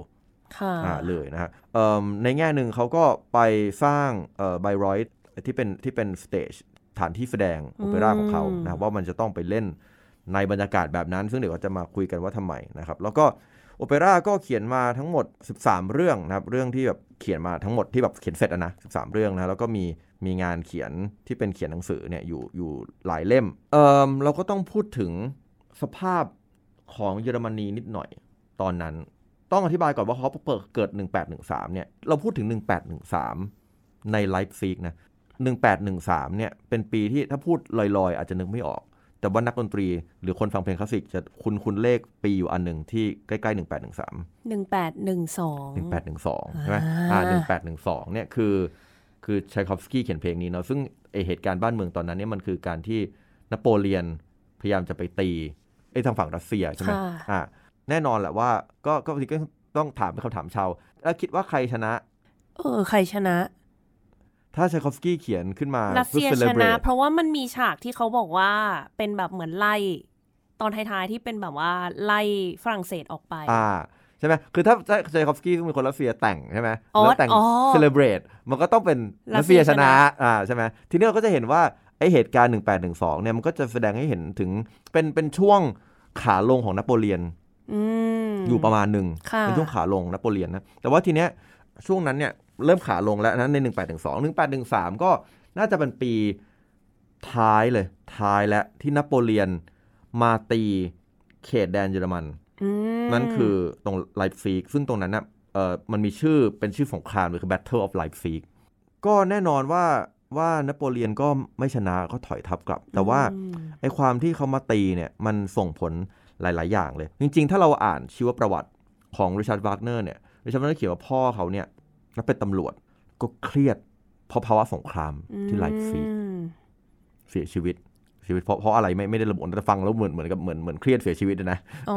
ค่ะอ่าเลยนะฮะเอิ่มในแง่หนึ่งเขาก็ไปสร้างเอ่อไบรอยท์ที่เป็นที่เป็นสเตจฐานที่แสดงโอเปร่าของเขานะครับว่ามันจะต้องไปเล่นในบรรยากาศแบบนั้น ซึ่งเดี๋ยวเราจะมาคุยกันว่าทำไมนะครับ แล้วก็โอเปร่าก็เขียนมาทั้งหมด 13 เรื่องนะครับ เรื่องที่แบบเขียนมาทั้งหมดที่แบบเขียนเสร็จอะนะ13 เรื่องนะแล้วก็มี มีงานเขียนที่เป็นเขียนหนังสือเนี่ยอยู่อยู่หลายเล่มเออเราก็ต้องพูดถึงสภาพของเยอรมนีนิดหน่อยตอนนั้น ต้องอธิบายก่อนว่าเขาเปิดเกิด 1813 เนี่ย เราพูดถึง 1813 ในไลฟ์ซีกนะ1813 เนี่ย เป็นปีที่ถ้าพูดลอยๆ อาจจะนึกไม่ออก แต่ว่านักดนตรีหรือคนฟังเพลงคลาสสิกจะคุณคุณเลขปีอยู่อันหนึ่งที่ใกล้ๆ 1813หนึ่งแปดหนึ่งสอง1812 ใช่ไหมอ่า 1812 เนี่ยคือ คือชัยคอฟสกี้เขียนเพลงนี้เนาะซึ่งไอเหตุการณ์บ้านเมืองตอนนั้นเนี่ยมันคือการที่นโปเลียนพยายามจะไปตีไอ้ทางฝั่งรัสเซียใช่ไหมค่ะอ่าแน่นอนแหละว่าก็ก็บางทีก็ต้องถามเป็นคำถามชาวแล้วคิดว่าใครชนะ เออ ใครชนะ ถ้าชัยคอฟสกี้เขียนขึ้นมารัสเซียเพื่อชนะ celebrate เพราะว่ามันมีฉากที่เขาบอกว่าเป็นแบบเหมือนไล่ ตอนท้ายๆที่เป็นแบบว่าไล่ฝรั่งเศสออกไป อ่า ใช่ไหมคือถ้าชัยคอฟสกี้เป็นคนรัสเซียแต่งใช่ไหมอ๋อแล้วแต่งอ๋อ celebrate มันก็ต้องเป็นรัรัสสเซีเซียยชนะชนะอ่าใช่ไหมทีนี้เราก็จะเห็นว่าไอเหตุการณ์ 1812 เนี่ยมันก็จะแสดงให้เห็นถึงเป็นเป็นช่วงขาลงของนโปเลียนอืมอยู่ประมาณหนึ่งค่ะเป็นช่วงขาลงนโปเลียนนะแต่ว่าทีเนี้ยช่วงนั้นเนี่ยเริ่มขาลงแล้วนะใน 1812 1813 ก็น่าจะเป็นปีท้ายเลย ท้ายและที่นโปเลียนมาตีเขตแดนเยอรมันอืม นั่นคือตรงไลป์ซิกซึ่งตรงนั้นนะเออมันมีชื่อเป็นชื่อสงครามเลยคือ Battle of Leipzig ก็แน่นอนว่าว่านโปเลียนก็ไม่ชนะก็ถอยทัพกลับ แต่ว่าอืมไอความที่เขามาตีเนี่ยมันส่งผลหลาย ๆ อย่างเลย จริง ๆ ถ้าเราอ่านชีวประวัติของริชาร์ดวากเนอร์เนี่ยริชาร์ดวากเนอร์เขียนว่าพ่อเขาเนี่ยนับเป็นตำรวจก็เครียดเพราะภาวะสงครามที่ไลป์ซิกอืมเสียชีวิต ชีวิตเพราะเพราะอะไรไม่ไม่ได้ระบุแต่ฟังแล้วเหมือนเหมือนกับเหมือนเหมือนเครียดเสียชีวิตนะอ๋อ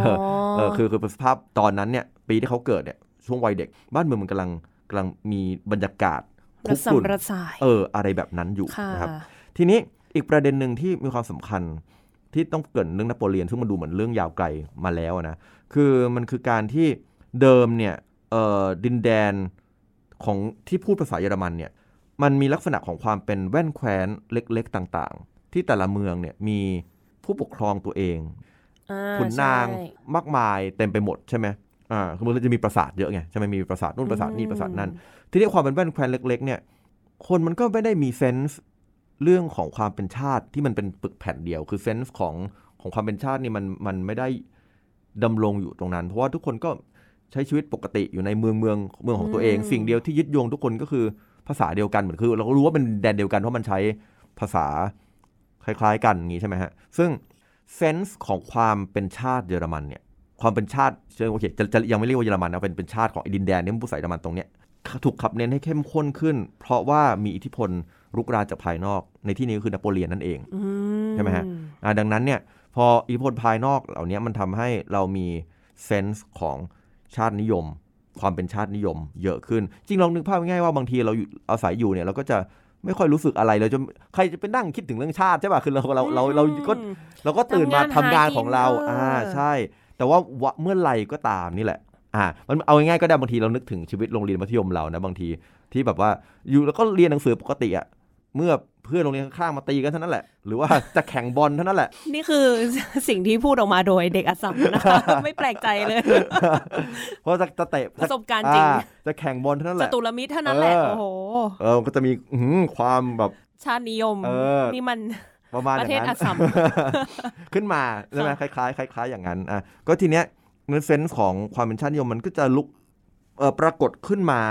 เออคือคือสภาพตอนนั้นเนี่ยปีที่เขาเกิดเนี่ยช่วงวัยเด็ก บ้านเมืองมันกำลังกำลังมีบรรยากาศคุระกสำรุ่นระสายเอออะไรแบบนั้นอยู่ค่ะนะครับทีนี้อีกประเด็นหนึ่งที่มีความสำคัญที่ต้องเกรินเรื่องนโปเลียนซึ่งมันดูเหมือนเรื่องยาวไกลมาแล้วนะคือมันคือการที่เดิมเนี่ยเอ่อดินแดนของที่พูดภาษาเยอรมันเนี่ยมันมีลักษณะของความเป็นแว่นแคว้นเล็กๆต่างๆ ที่แต่ละเมืองเนี่ยมีผู้ปกครองตัวเองอ่าขุนนางใช่มากมายเต็มไปหมดใช่ไหมอ่าคือมันจะมีปราสาทเยอะไงใช่ไหมมีปราสาทนู่นปราสาทนี่ปราสาทนั่น ทีนี้ความเป็นแว่นแคว้นเล็ก ๆ เนี่ย คนมันก็ไม่ได้มีเซนส์เรื่องของความเป็นชาติที่มันเป็นปึกแผ่นเดียว คือเซนส์ของของความเป็นชาตินี่มันมันไม่ได้ดำรงอยู่ตรงนั้น เพราะว่าทุกคนก็ใช้ชีวิตปกติอยู่ในเมืองเมืองเมืองของตัวเองอืมสิ่งเดียวที่ยึดโยงทุกคนก็คือภาษาเดียวกันเหมือนคือ เราก็รู้ว่าเป็นแดนเดียวกันเพราะมันใช้ภาษา คล้าย ๆ กันอย่างนี้ใช่ไหมฮะ ซึ่งเซนส์ของความเป็นชาติเยอรมันเนี่ย ความเป็นชาติเชิงโอเคจะจะยังไม่เรียกว่าเยอรมันนะเป็นเป็นชาติของไอ้ดินแดนที่มันผู้ใส่เยอรมันตรงเนี้ยถูกขับเน้นให้เข้มข้นขึ้น เพราะว่ามีอิทธิพลรุกรานจากภายนอก ในที่นี้ก็คือนโปเลียนนั่นเองอืใช่ไหมฮะอ่าดังนั้นเนี่ยพออิทธิพลภายนอกเหล่านี้มันทำให้เรามีเซนส์ของชาตินิยม ความเป็นชาตินิยมเยอะขึ้น จริงลองนึกภาพง่ายๆว่าบางทีเราอยู่อาศัยอยู่เนี่ยเราก็จะ ไม่ค่อยรู้สึกอะไรเลยจนใครจะไปนั่งคิดถึงเรื่องชาติใช่ป่ะคือเราเราเราเราก็อืมเราก็ตื่นมาทำทำงานงานของเราหากินเอออ่อ่าใช่ แต่ว่าวะเมื่อไหรก็ตามนี่แหละ อ่า มันเอาง่ายๆก็ได้บางทีเรานึกถึงชีวิตโรงเรียนมัธยมเรานะบางทีที่แบบว่าอยู่แล้วก็เรียนหนังสือปกติอะ เมื่อเพื่อนโรงเรียนข้างๆมาตีกันเท่านั้นแหละ หรือว่าจะแข่งบอลเท่านั้นแหละ นี่คือสิ่งที่พูดออกมาโดยเด็กอัสสัมนะคะไม่แปลกใจเลย เพราะจะจะเตะประสบการณ์จริงอ่จะแข่งบอลเท่านั้นจแหละตุรมิตรเท่านั้นแหละเออโอ้โหเออมันก็จะมีอื้อหือความแบบชาตินิยมเออนี่มันประมาณอประเทย่าศงนั้อันสสัมขึ้นมาใช่ไหมคล้ายๆคล้าย ๆ อย่างนั้นอะก็ทีเนี้ยในเซนส์ของความเป็นชาตินิยมมันก็จะลุกเอ่อปรากฏขึ้นมา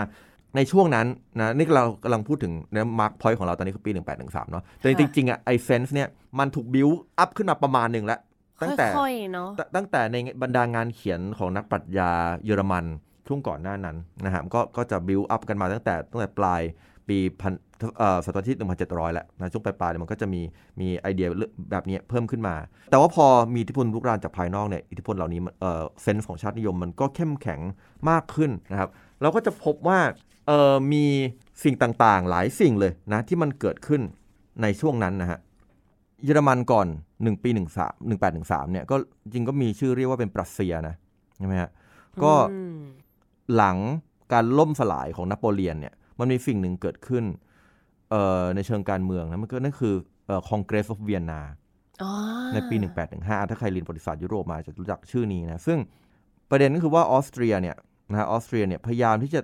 ในช่วงนั้นนะนี่เรากำลังพูดถึงนะ mark point ของเราตอนนี้คือปี 1813 เนาะแต่จริงๆอะไอ sense เนี่ยมันถูกบิวอัพขึ้นมาประมาณหนึ่งแล้ว ตั้งแต่ค่อยๆเนาะตตั้งแต่ในบรรดางานเขียนของนักปรัชญาเยอรมันช่วงก่อนหน้านั้นนะครับก็ก็จะบิวอัพกันมาตั้งแต่ตั้งแต่ปลายปีพันเอ่อศตวรรษที่1700 แล้วนะช่วงปลายๆเนี่ยมันก็จะมีมีไอเดียเรื่องแบบนี้เพิ่มขึ้นมา แต่ว่าพอมีอิทธิพลลุกรานจากภายนอกเนี่ยอิทธิพลเหล่านี้มันเอ่อ sense ของชาตินิยมมันก็เข้มแข็งมากขึ้นนะครับเราก็จะพบว่า เอ่อมีสิ่งต่างๆ หลายสิ่งเลยนะที่มันเกิดขึ้นในช่วงนั้นนะฮะเยอรมันก่อน 1 ปี13 1813เนี่ยก็จริงก็มีชื่อเรียกว่าเป็นปรัสเซียนะใช่ไหมฮะก็อืมหลังการล่มสลายของนโปเลียนเนี่ยมันมีสิ่งหนึ่งเกิดขึ้นเอ่อในเชิงการเมืองนะมันก็นั่นคือเอ่อ Congress of Vienna อ๋อในปี 1815 ถ้าใครเรียนประวัติศาสตร์ยุโรปมาจะรู้จักชื่อนี้นะ ซึ่งประเด็นก็คือว่าออสเตรียเนี่ยนะฮะออสเตรียเนี่ยพยายามที่จะ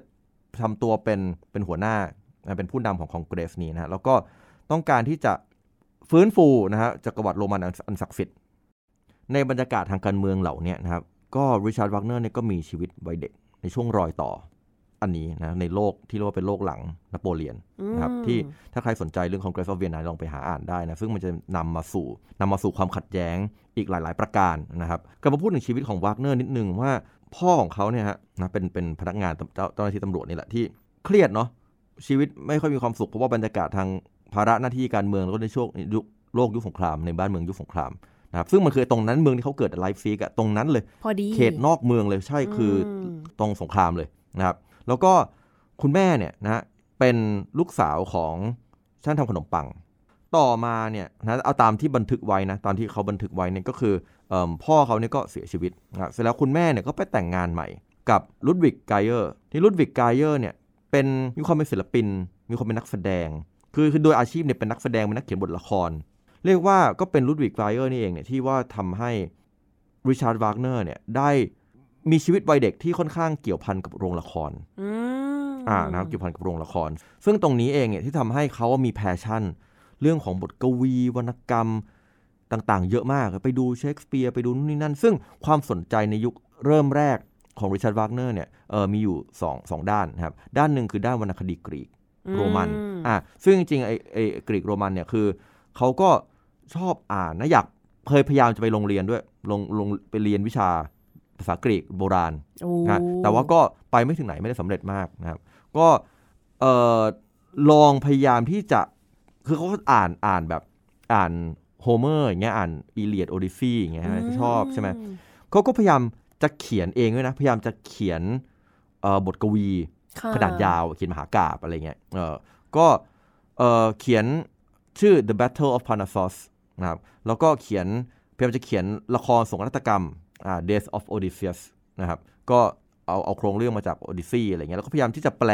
ทำตัวเป็นเป็นหัวหน้านะเป็นผู้นำของคองเกรสนี้นะฮะแล้วก็ต้องการที่จะฟื้นฟูนะฮะจักรวรรดิโรมันอันอันศักดิ์สิทธิ์ในบรรยากาศทางการเมืองเหล่าเนี้ยนะครับก็ริชาร์ดวักเนอร์เนี่ยก็มีชีวิตวัยเด็กในช่วงรอยต่ออันนี้นะในโลกที่เรียกว่าเป็นโลกหลังนโปเลียนนะครับอืมที่ถ้าใครสนใจเรื่อง Congress of Vienna ลองไปหาอ่านได้นะซึ่งมันจะนำมาสู่นำมาสู่ความขัดแย้งอีกหลาย ๆ ประการนะครับกลับมาพูดถึงชีวิตของวากเนอร์นิดนึงว่า พ่อของเขาเนี่ยฮะนะเป็นเป็นพนักงานเจ้าเจ้าหน้าที่ตำรวจนี่แหละที่เครียดเนาะชีวิตไม่ค่อยมีความสุขเพราะว่าบรรยากาศทางภาระหน้าที่การเมืองแล้วก็ในช่วงยุคโลกยุคสงครามในบ้านเมืองยุคสงครามนะครับซึ่งมันคือตรงนั้นเมืองที่เขาเกิดไลป์ซิกอะตรงนั้นเลยพอดีเขตนอกเมืองเลยใช่คืออมตรงสงครามเลยนะครับ แล้วก็คุณแม่เนี่ยนะฮะเป็นลูกสาวของช่างทำขนมปัง ต่อมาเนี่ยนะเอาตามที่บันทึกไว้นะตอนที่เขาบันทึกไว้เนี่ยก็คือเอมพ่อเขาเนี่ยก็เสียชีวิตนะครับเสร็จแล้วคุณแม่เนี่ยก็ไปแต่งงานใหม่กับลุดวิกไกเออร์ที่ลุดวิกไกเออร์เนี่ยเป็นมีความเป็นศิลปิน มีความเป็นนักแสดง คือคือโดยอาชีพเนี่ยเป็นนักแสดงเป็นนักเขียนบทละคร เรียกว่าก็เป็นลุดวิกไกเออร์นี่เองเนี่ยที่ว่าทำให้ริชาร์ดวากเนอร์เนี่ยได้มีชีวิตวัยเด็กที่ค่อนข้างเกี่ยวพันกับโรงละครอืมอ่านะครับเกี่ยวพันกับโรงละคร ซึ่งตรงนี้เองเนี่ยที่ทำให้เขามี passion เรื่องของบทกวี วรรณกรรมต่างๆ เยอะมาก ไปดูเชคสเปียร์ไปดูนู่นนี่นั่น ซึ่งความสนใจในยุคเริ่มแรกของริชาร์ดวากเนอร์เนี่ยเออมีอยู่สองสองด้านนะครับ ด้านหนึ่งคือด้านวรรณคดีกรีกโรมันอืมอะซึ่งจริงๆไอ้ไอ้กรีกโรมันเนี่ยคือเขาก็ชอบอ่านนะอยากเคยพยายามจะไปโรงเรียนด้วยลงลงไปเรียนวิชาภาษากรีกโบราณโอ้นะแต่ว่าก็ไปไม่ถึงไหนไม่ได้สำเร็จมากนะครับ ก็เอ่อลองพยายามที่จะ คือเขาก็อ่านอ่านแบบอ่านโฮเมอร์อย่างเงี้ยอ่านอีเลียดโอดิซีอย่างเงี้ยที่ชอบใช่ไหมเขาก็พยายามจะเขียนเองด้วยนะ พยายามจะเขียนเอ่อบทกวีค่ะขนาดยาวเขียนมหากาพย์อะไรเงี้ยเออก็เออเขียนชื่อ The Battle of Parnassus นะครับแล้วก็เขียนพยายามจะเขียนละครสงครามกรรมอ่า Death of Odysseus นะครับก็ เอาเอาโครงเรื่องมาจากโอดิซีอะไรเงี้ยแล้วก็พยายามที่จะแปล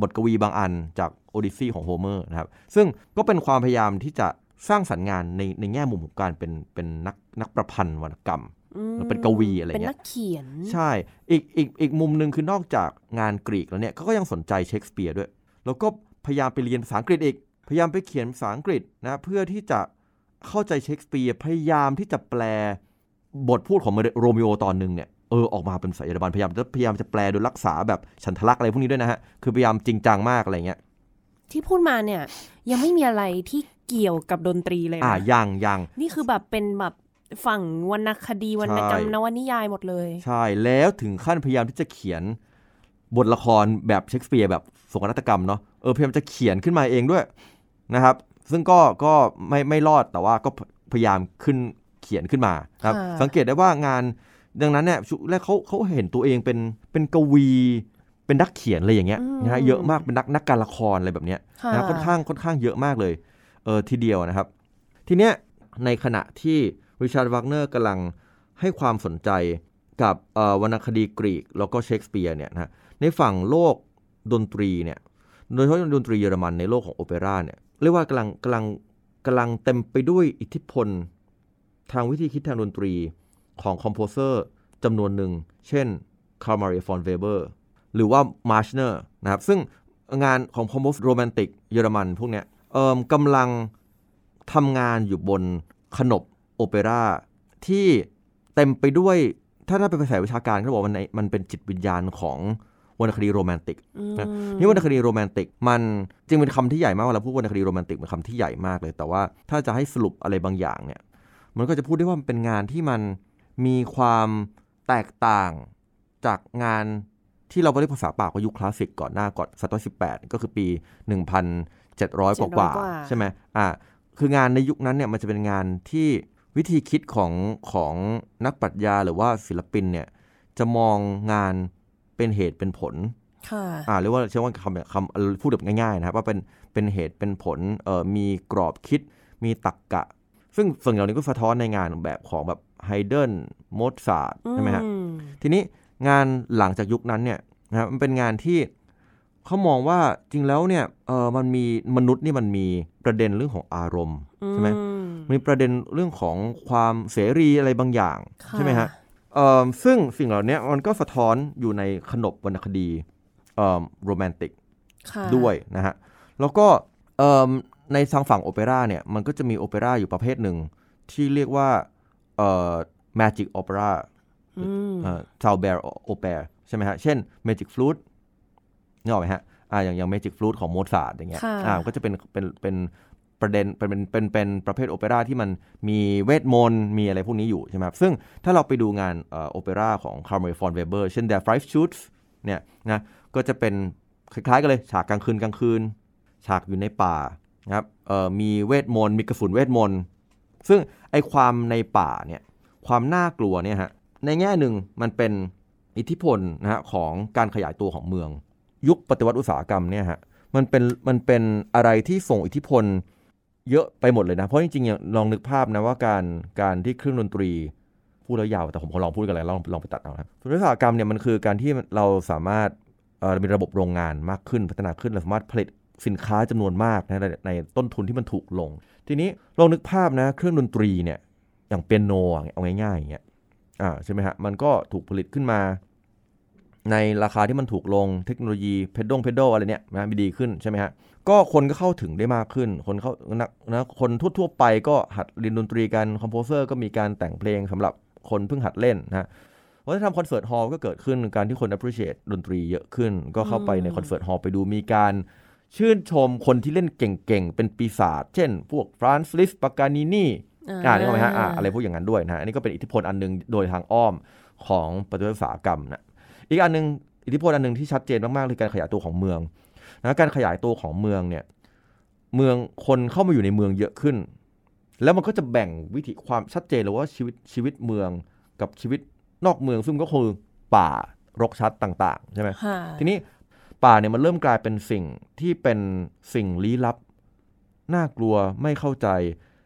บทกวีบางอันจากโอดิซีของโฮเมอร์นะครับซึ่งก็เป็นความพยายามที่จะสร้างสรรค์งานในในแง่มุมของการเป็นเป็นนักนักประพันธ์วรรณกรรมอืมเป็นกวีอะไรเงี้ยเป็นนักเขียน ใช่ อีกอีกอีกมุมหนึ่งคือนอกจากงานกรีกแล้วเนี่ยเขาก็ยังสนใจเชคสเปียร์ด้วย แล้วก็พยายามไปเรียนภาษาอังกฤษอีก พยายามไปเขียนภาษาอังกฤษนะเพื่อที่จะเข้าใจเชคสเปียร์ พยายามที่จะแปลบทพูดของโรมิโอตอนหนึ่งเนี่ย เออออกมาเป็นภาษาเยอรมันพยายามจะพยายามจะแปลโดยรักษาแบบฉันทลักษณ์อะไรพวกนี้ด้วยนะฮะคือพยายามจริงจังมากอะไรเงี้ยที่พูดมาเนี่ยยังไม่มีอะไรที่เกี่ยวกับดนตรีเลยอ่านะยังยังนี่คือแบบเป็นแบบฝั่งวรรณคดีวรรณกรรมใช่นวนิยายหมดเลย ใช่แล้วถึงขั้นพยายามที่จะเขียนบทละครแบบเชคสเปียร์แบบโศกนาฏกรรมเนาะเออพยายามจะเขียนขึ้นมาเองด้วยนะครับ ซึ่งก็ก็ไม่ไม่รอดแต่ว่าก็พยายามขึ้นเขียนขึ้นมาครับค่ะสังเกตได้ว่างาน ดังนั้นเนี่ยชุแรกเขาเขาเห็นตัวเองเป็นเป็นกวี เป็นนักเขียนอะไรอย่างเงี้ยนะฮะเยอะมากเป็นนักนักการละครอะไรแบบเนี้ยค่ะนะค่อนข้างค่อนข้างเยอะมากเลยเออทีเดียวนะครับ ทีเนี้ยในขณะที่ริชาร์ดวากเนอร์กำลังให้ความสนใจกับเอ่อวรรณคดีกรีกแล้วก็เชคสเปียร์เนี่ยนะในฝั่งโลกดนตรีเนี่ยโดยเฉพาะดนตรีเยอรมันในโลกของโอเปร่าเนี่ยเรียกว่ากำลังกำลังกำลังเต็มไปด้วยอิทธิพล ทางวิธีคิดทางดนตรี ของ composer จำนวนหนึ่ง เช่นคาร์ลมาเรียฟอนเวเบอร์หรือว่ามาร์ชเนอร์นะครับ ซึ่งงานของ composer โรแมนติกเยอรมันพวกเนี้ยเอิ่มกำลังทำงานอยู่บนขนบโอเปร่าที่เต็มไปด้วยถ้าถ้าเป็นภาษาวิชาการก็บอกว่ามันมันเป็นจิตวิญญาณของวรรณคดีโรแมนติกอืมนะนี่วรรณคดีโรแมนติกมันจริงเป็นคำที่ใหญ่มากเวลาพูดวรรณคดีโรแมนติกเป็นคำที่ใหญ่มากเลย แต่ว่าถ้าจะให้สรุปอะไรบางอย่างเนี่ย มันก็จะพูดได้ว่ามันเป็นงานที่มัน มีความแตกต่างจากงานที่เราเรียกภาษาปากว่ายุคคลาสสิกก่อนหน้าก่อนศตวรรษที่18 ก็คือปี 1,700 กว่ากว่า700กว่าใช่ไหมอ่าคืองานในยุคนั้นเนี่ยมันจะเป็นงานที่วิธีคิดของของนักปรัชญาหรือว่าศิลปินเนี่ยจะมองงานเป็นเหตุเป็นผลค่ะอ่าเรียกว่าใช้ว่าคำแบบคำเอ่อพูดแบบง่ายๆนะครับว่าเป็นเป็นเหตุเป็นผลเอ่อมีกรอบคิดมีตรรกกะ ซึ่งส่วนเหล่านี้ก็สะท้อนในงานแบบของแบบ ไฮเดนโมซาร์ทใช่ไหมฮะอืมทีนี้งานหลังจากยุคนั้นเนี่ยนะครับมันเป็นงานที่เขามองว่าจริงแล้วเนี่ยเออมันมีมนุษย์นี่มันมีประเด็นเรื่องของอารมณ์ใช่ไหมอืมีประเด็นเรื่องของความเสรีอะไรบางอย่างค่ใช่ไหมฮะเอ่อซึ่งสิ่งเหล่านี้มันก็สะท้อนอยู่ในขนบวรรณคดีโรแมนติกค่ะด้วยนะฮะแล้วก็เอิ่มในทางฝั่งโอเปร่าเนี่ยมันก็จะมีโอเปร่าอยู่ประเภทหนึ่งที่เรียกว่าเอ่อ magic opera อืมเอ่อ t a u b e r opera ใช่ไหมฮะ เช่น magic flute นึกออกไหมฮะอ่าอย่างอย่าง magic flute ของโมซาร์ทอย่างเงี้ยค่ะอ่ามันก็จะเป็นเป็นเป็นประเด็นเป็นเป็นเป็นเป็นประเภทโอเปร่าที่มันมีเวทมนต์มีอะไรพวกนี้อยู่ใช่ไหมครับซึ่งถ้าเราไปดูงานเอ่อโอเปร่าของ c a r m e l von Weber เช่น Der Five Shoots เนี่ยนะก็จะเป็นคล้ายๆกันเลยฉากกลางคืนกลางคืน ฉากอยู่ในป่านะครับเอ่อมีเวทมนต์มีกระสุนเวทมนต์ ซึ่งไอความในป่าเนี่ยความน่ากลัวเนี่ยฮะในแง่หนึ่งมันเป็นอิทธิพลนะฮะของการขยายตัวของเมือง ยุคปฏิวัติอุตสาหกรรมเนี่ยฮะมันเป็นมันเป็นอะไรที่ส่งอิทธิพลเยอะไปหมดเลยนะ เพราะจริงๆอย่างลองนึกภาพนะว่าการการที่เครื่องดนตรีพูดแล้วยาวแต่ผมขอลองพูดกันเลยลองลองไปตัดเอาครับอุตสาหกรรมเนี่ยมันคือการที่เราสามารถเอ่อมีระบบโรงงานมากขึ้นพัฒนาขึ้นเราสามารถผลิต สินค้าจำนวนมากนะในต้นทุนที่มันถูกลง ทีนี้ลองนึกภาพนะ เครื่องดนตรีเนี่ยอย่างเปียโนอะเอาง่ายๆอย่างเงี้ยอ่าใช่ไหมฮะมันก็ถูกผลิตขึ้นมา ในราคาที่มันถูกลงเทคโนโลยีเพดดงเพดโดอะไรเนี่ยนะมีดีขึ้นใช่ไหมฮะก็คนก็เข้าถึงได้มากขึ้น คนเข้านะนะคนทั่วๆไปก็หัดเรียนดนตรีกันคอมโพเซอร์ก็มีการแต่งเพลงสำหรับคนเพิ่งหัดเล่นนะฮะวัฒนธรรมคอนเสิร์ตฮอลล์ก็เกิดขึ้นการที่คน appreciate ดนตรีเยอะขึ้น ก็เข้าไปในคอนเสิร์ตฮอลล์ไปดูมีการ ชื่นชมคนที่เล่นเก่งๆ เป็นปีศาจเช่น พวกฟรานซ์ลิสต์ปากานินีอ่านี่ก็ไหมฮะอ่าอะไรพวกอย่างนั้นด้วยนะฮะอันนี้ก็เป็นอิทธิพลอันหนึ่งโดยทางอ้อมของปฏิวัติอุตสาหกรรมนะอีกอันหนึ่งอิทธิพลอันหนึ่งที่ชัดเจนมากๆคือการขยายตัวของเมืองนะการขยายตัวของเมืองเนี่ยเมืองคนเข้ามาอยู่ในเมืองเยอะขึ้น แล้วมันก็จะแบ่งวิถีความชัดเจนเลยว่าชีวิตชีวิตเมืองกับชีวิตนอกเมืองซึ่งก็คือป่ารกชัดต่าง ๆ ใช่ไหมค่ะทีนี้ ป่าเนี่ยมันเริ่มกลายเป็นสิ่งที่เป็นสิ่งลี้ลับ น่ากลัวไม่เข้าใจ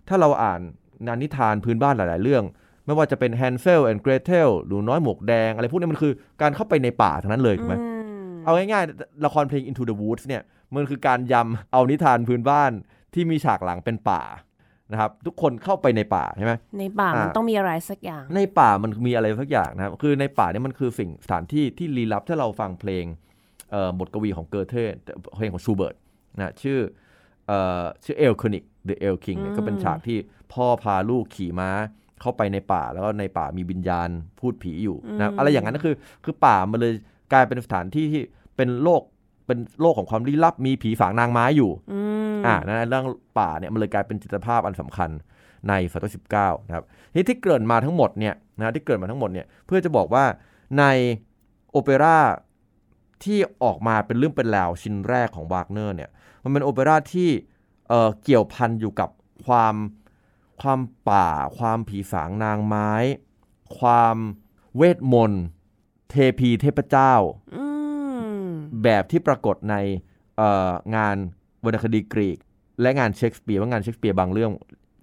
ถ้าเราอ่านนานนิทานพื้นบ้านหลาย ๆ เรื่อง ไม่ว่าจะเป็น Hansel and Gretel หนูน้อยหมวกแดง อะไรพวกนี้มันคือการเข้าไปในป่าทั้งนั้นเลยถูกไหมอืมเอาง่ายๆ ละครเพลง Into the Woods เนี่ยมันคือการยำเอานิทานพื้นบ้านที่มีฉากหลังเป็นป่านะครับทุกคนเข้าไปในป่าใช่ไหมในป่ามันอ่าต้องมีอะไรสักอย่าง ในป่ามันมีอะไรสักอย่างนะครับคือในป่าเนี่ยมันคือสิ่งสถานที่ที่ลี้ลับถ้าเราฟังเพลงเอ่อ บทกวีของเกอเทเพลงของชูเบิร์ตนะชื่อเอ่อชื่อเอลคนิก The El King เนี่ยอืมก็เป็นฉากที่พ่อพาลูกขี่ม้าเข้าไปในป่าแล้วก็ในป่ามีวิญญาณพูดผีอยู่นะอะไรอย่างนั้นก็คือคือป่ามันเลยกลายเป็นสถานที่ที่เป็นโลกเป็นโลกของความลี้ลับมีผีฝางนางไม้อยู่อืมอ่านะเรื่องป่าเนี่ยมันเลยกลายเป็นจิตรภาพอันสำคัญในศตวรรษที่19นะครับทีนี้ที่เกริดมาทั้งหมดเนี่ยนะที่เกริดมาทั้งหมดเนี่ยเพื่อจะบอกว่าในโอเปร่า ที่ออกมาเป็นเรื่องเป็นราวชิ้นแรกของวากเนอร์เนี่ยมันเป็นโอเปร่าที่เอ่อเกี่ยวพันอยู่กับความความป่า ความผีสางนางไม้ ความเวทมนต์เทพีเทพเจ้าอืมแบบที่ปรากฏในเอ่องานวรรณคดีกรีก และงานเชคสเปียร์ว่างานเชคสเปียร์บางเรื่อง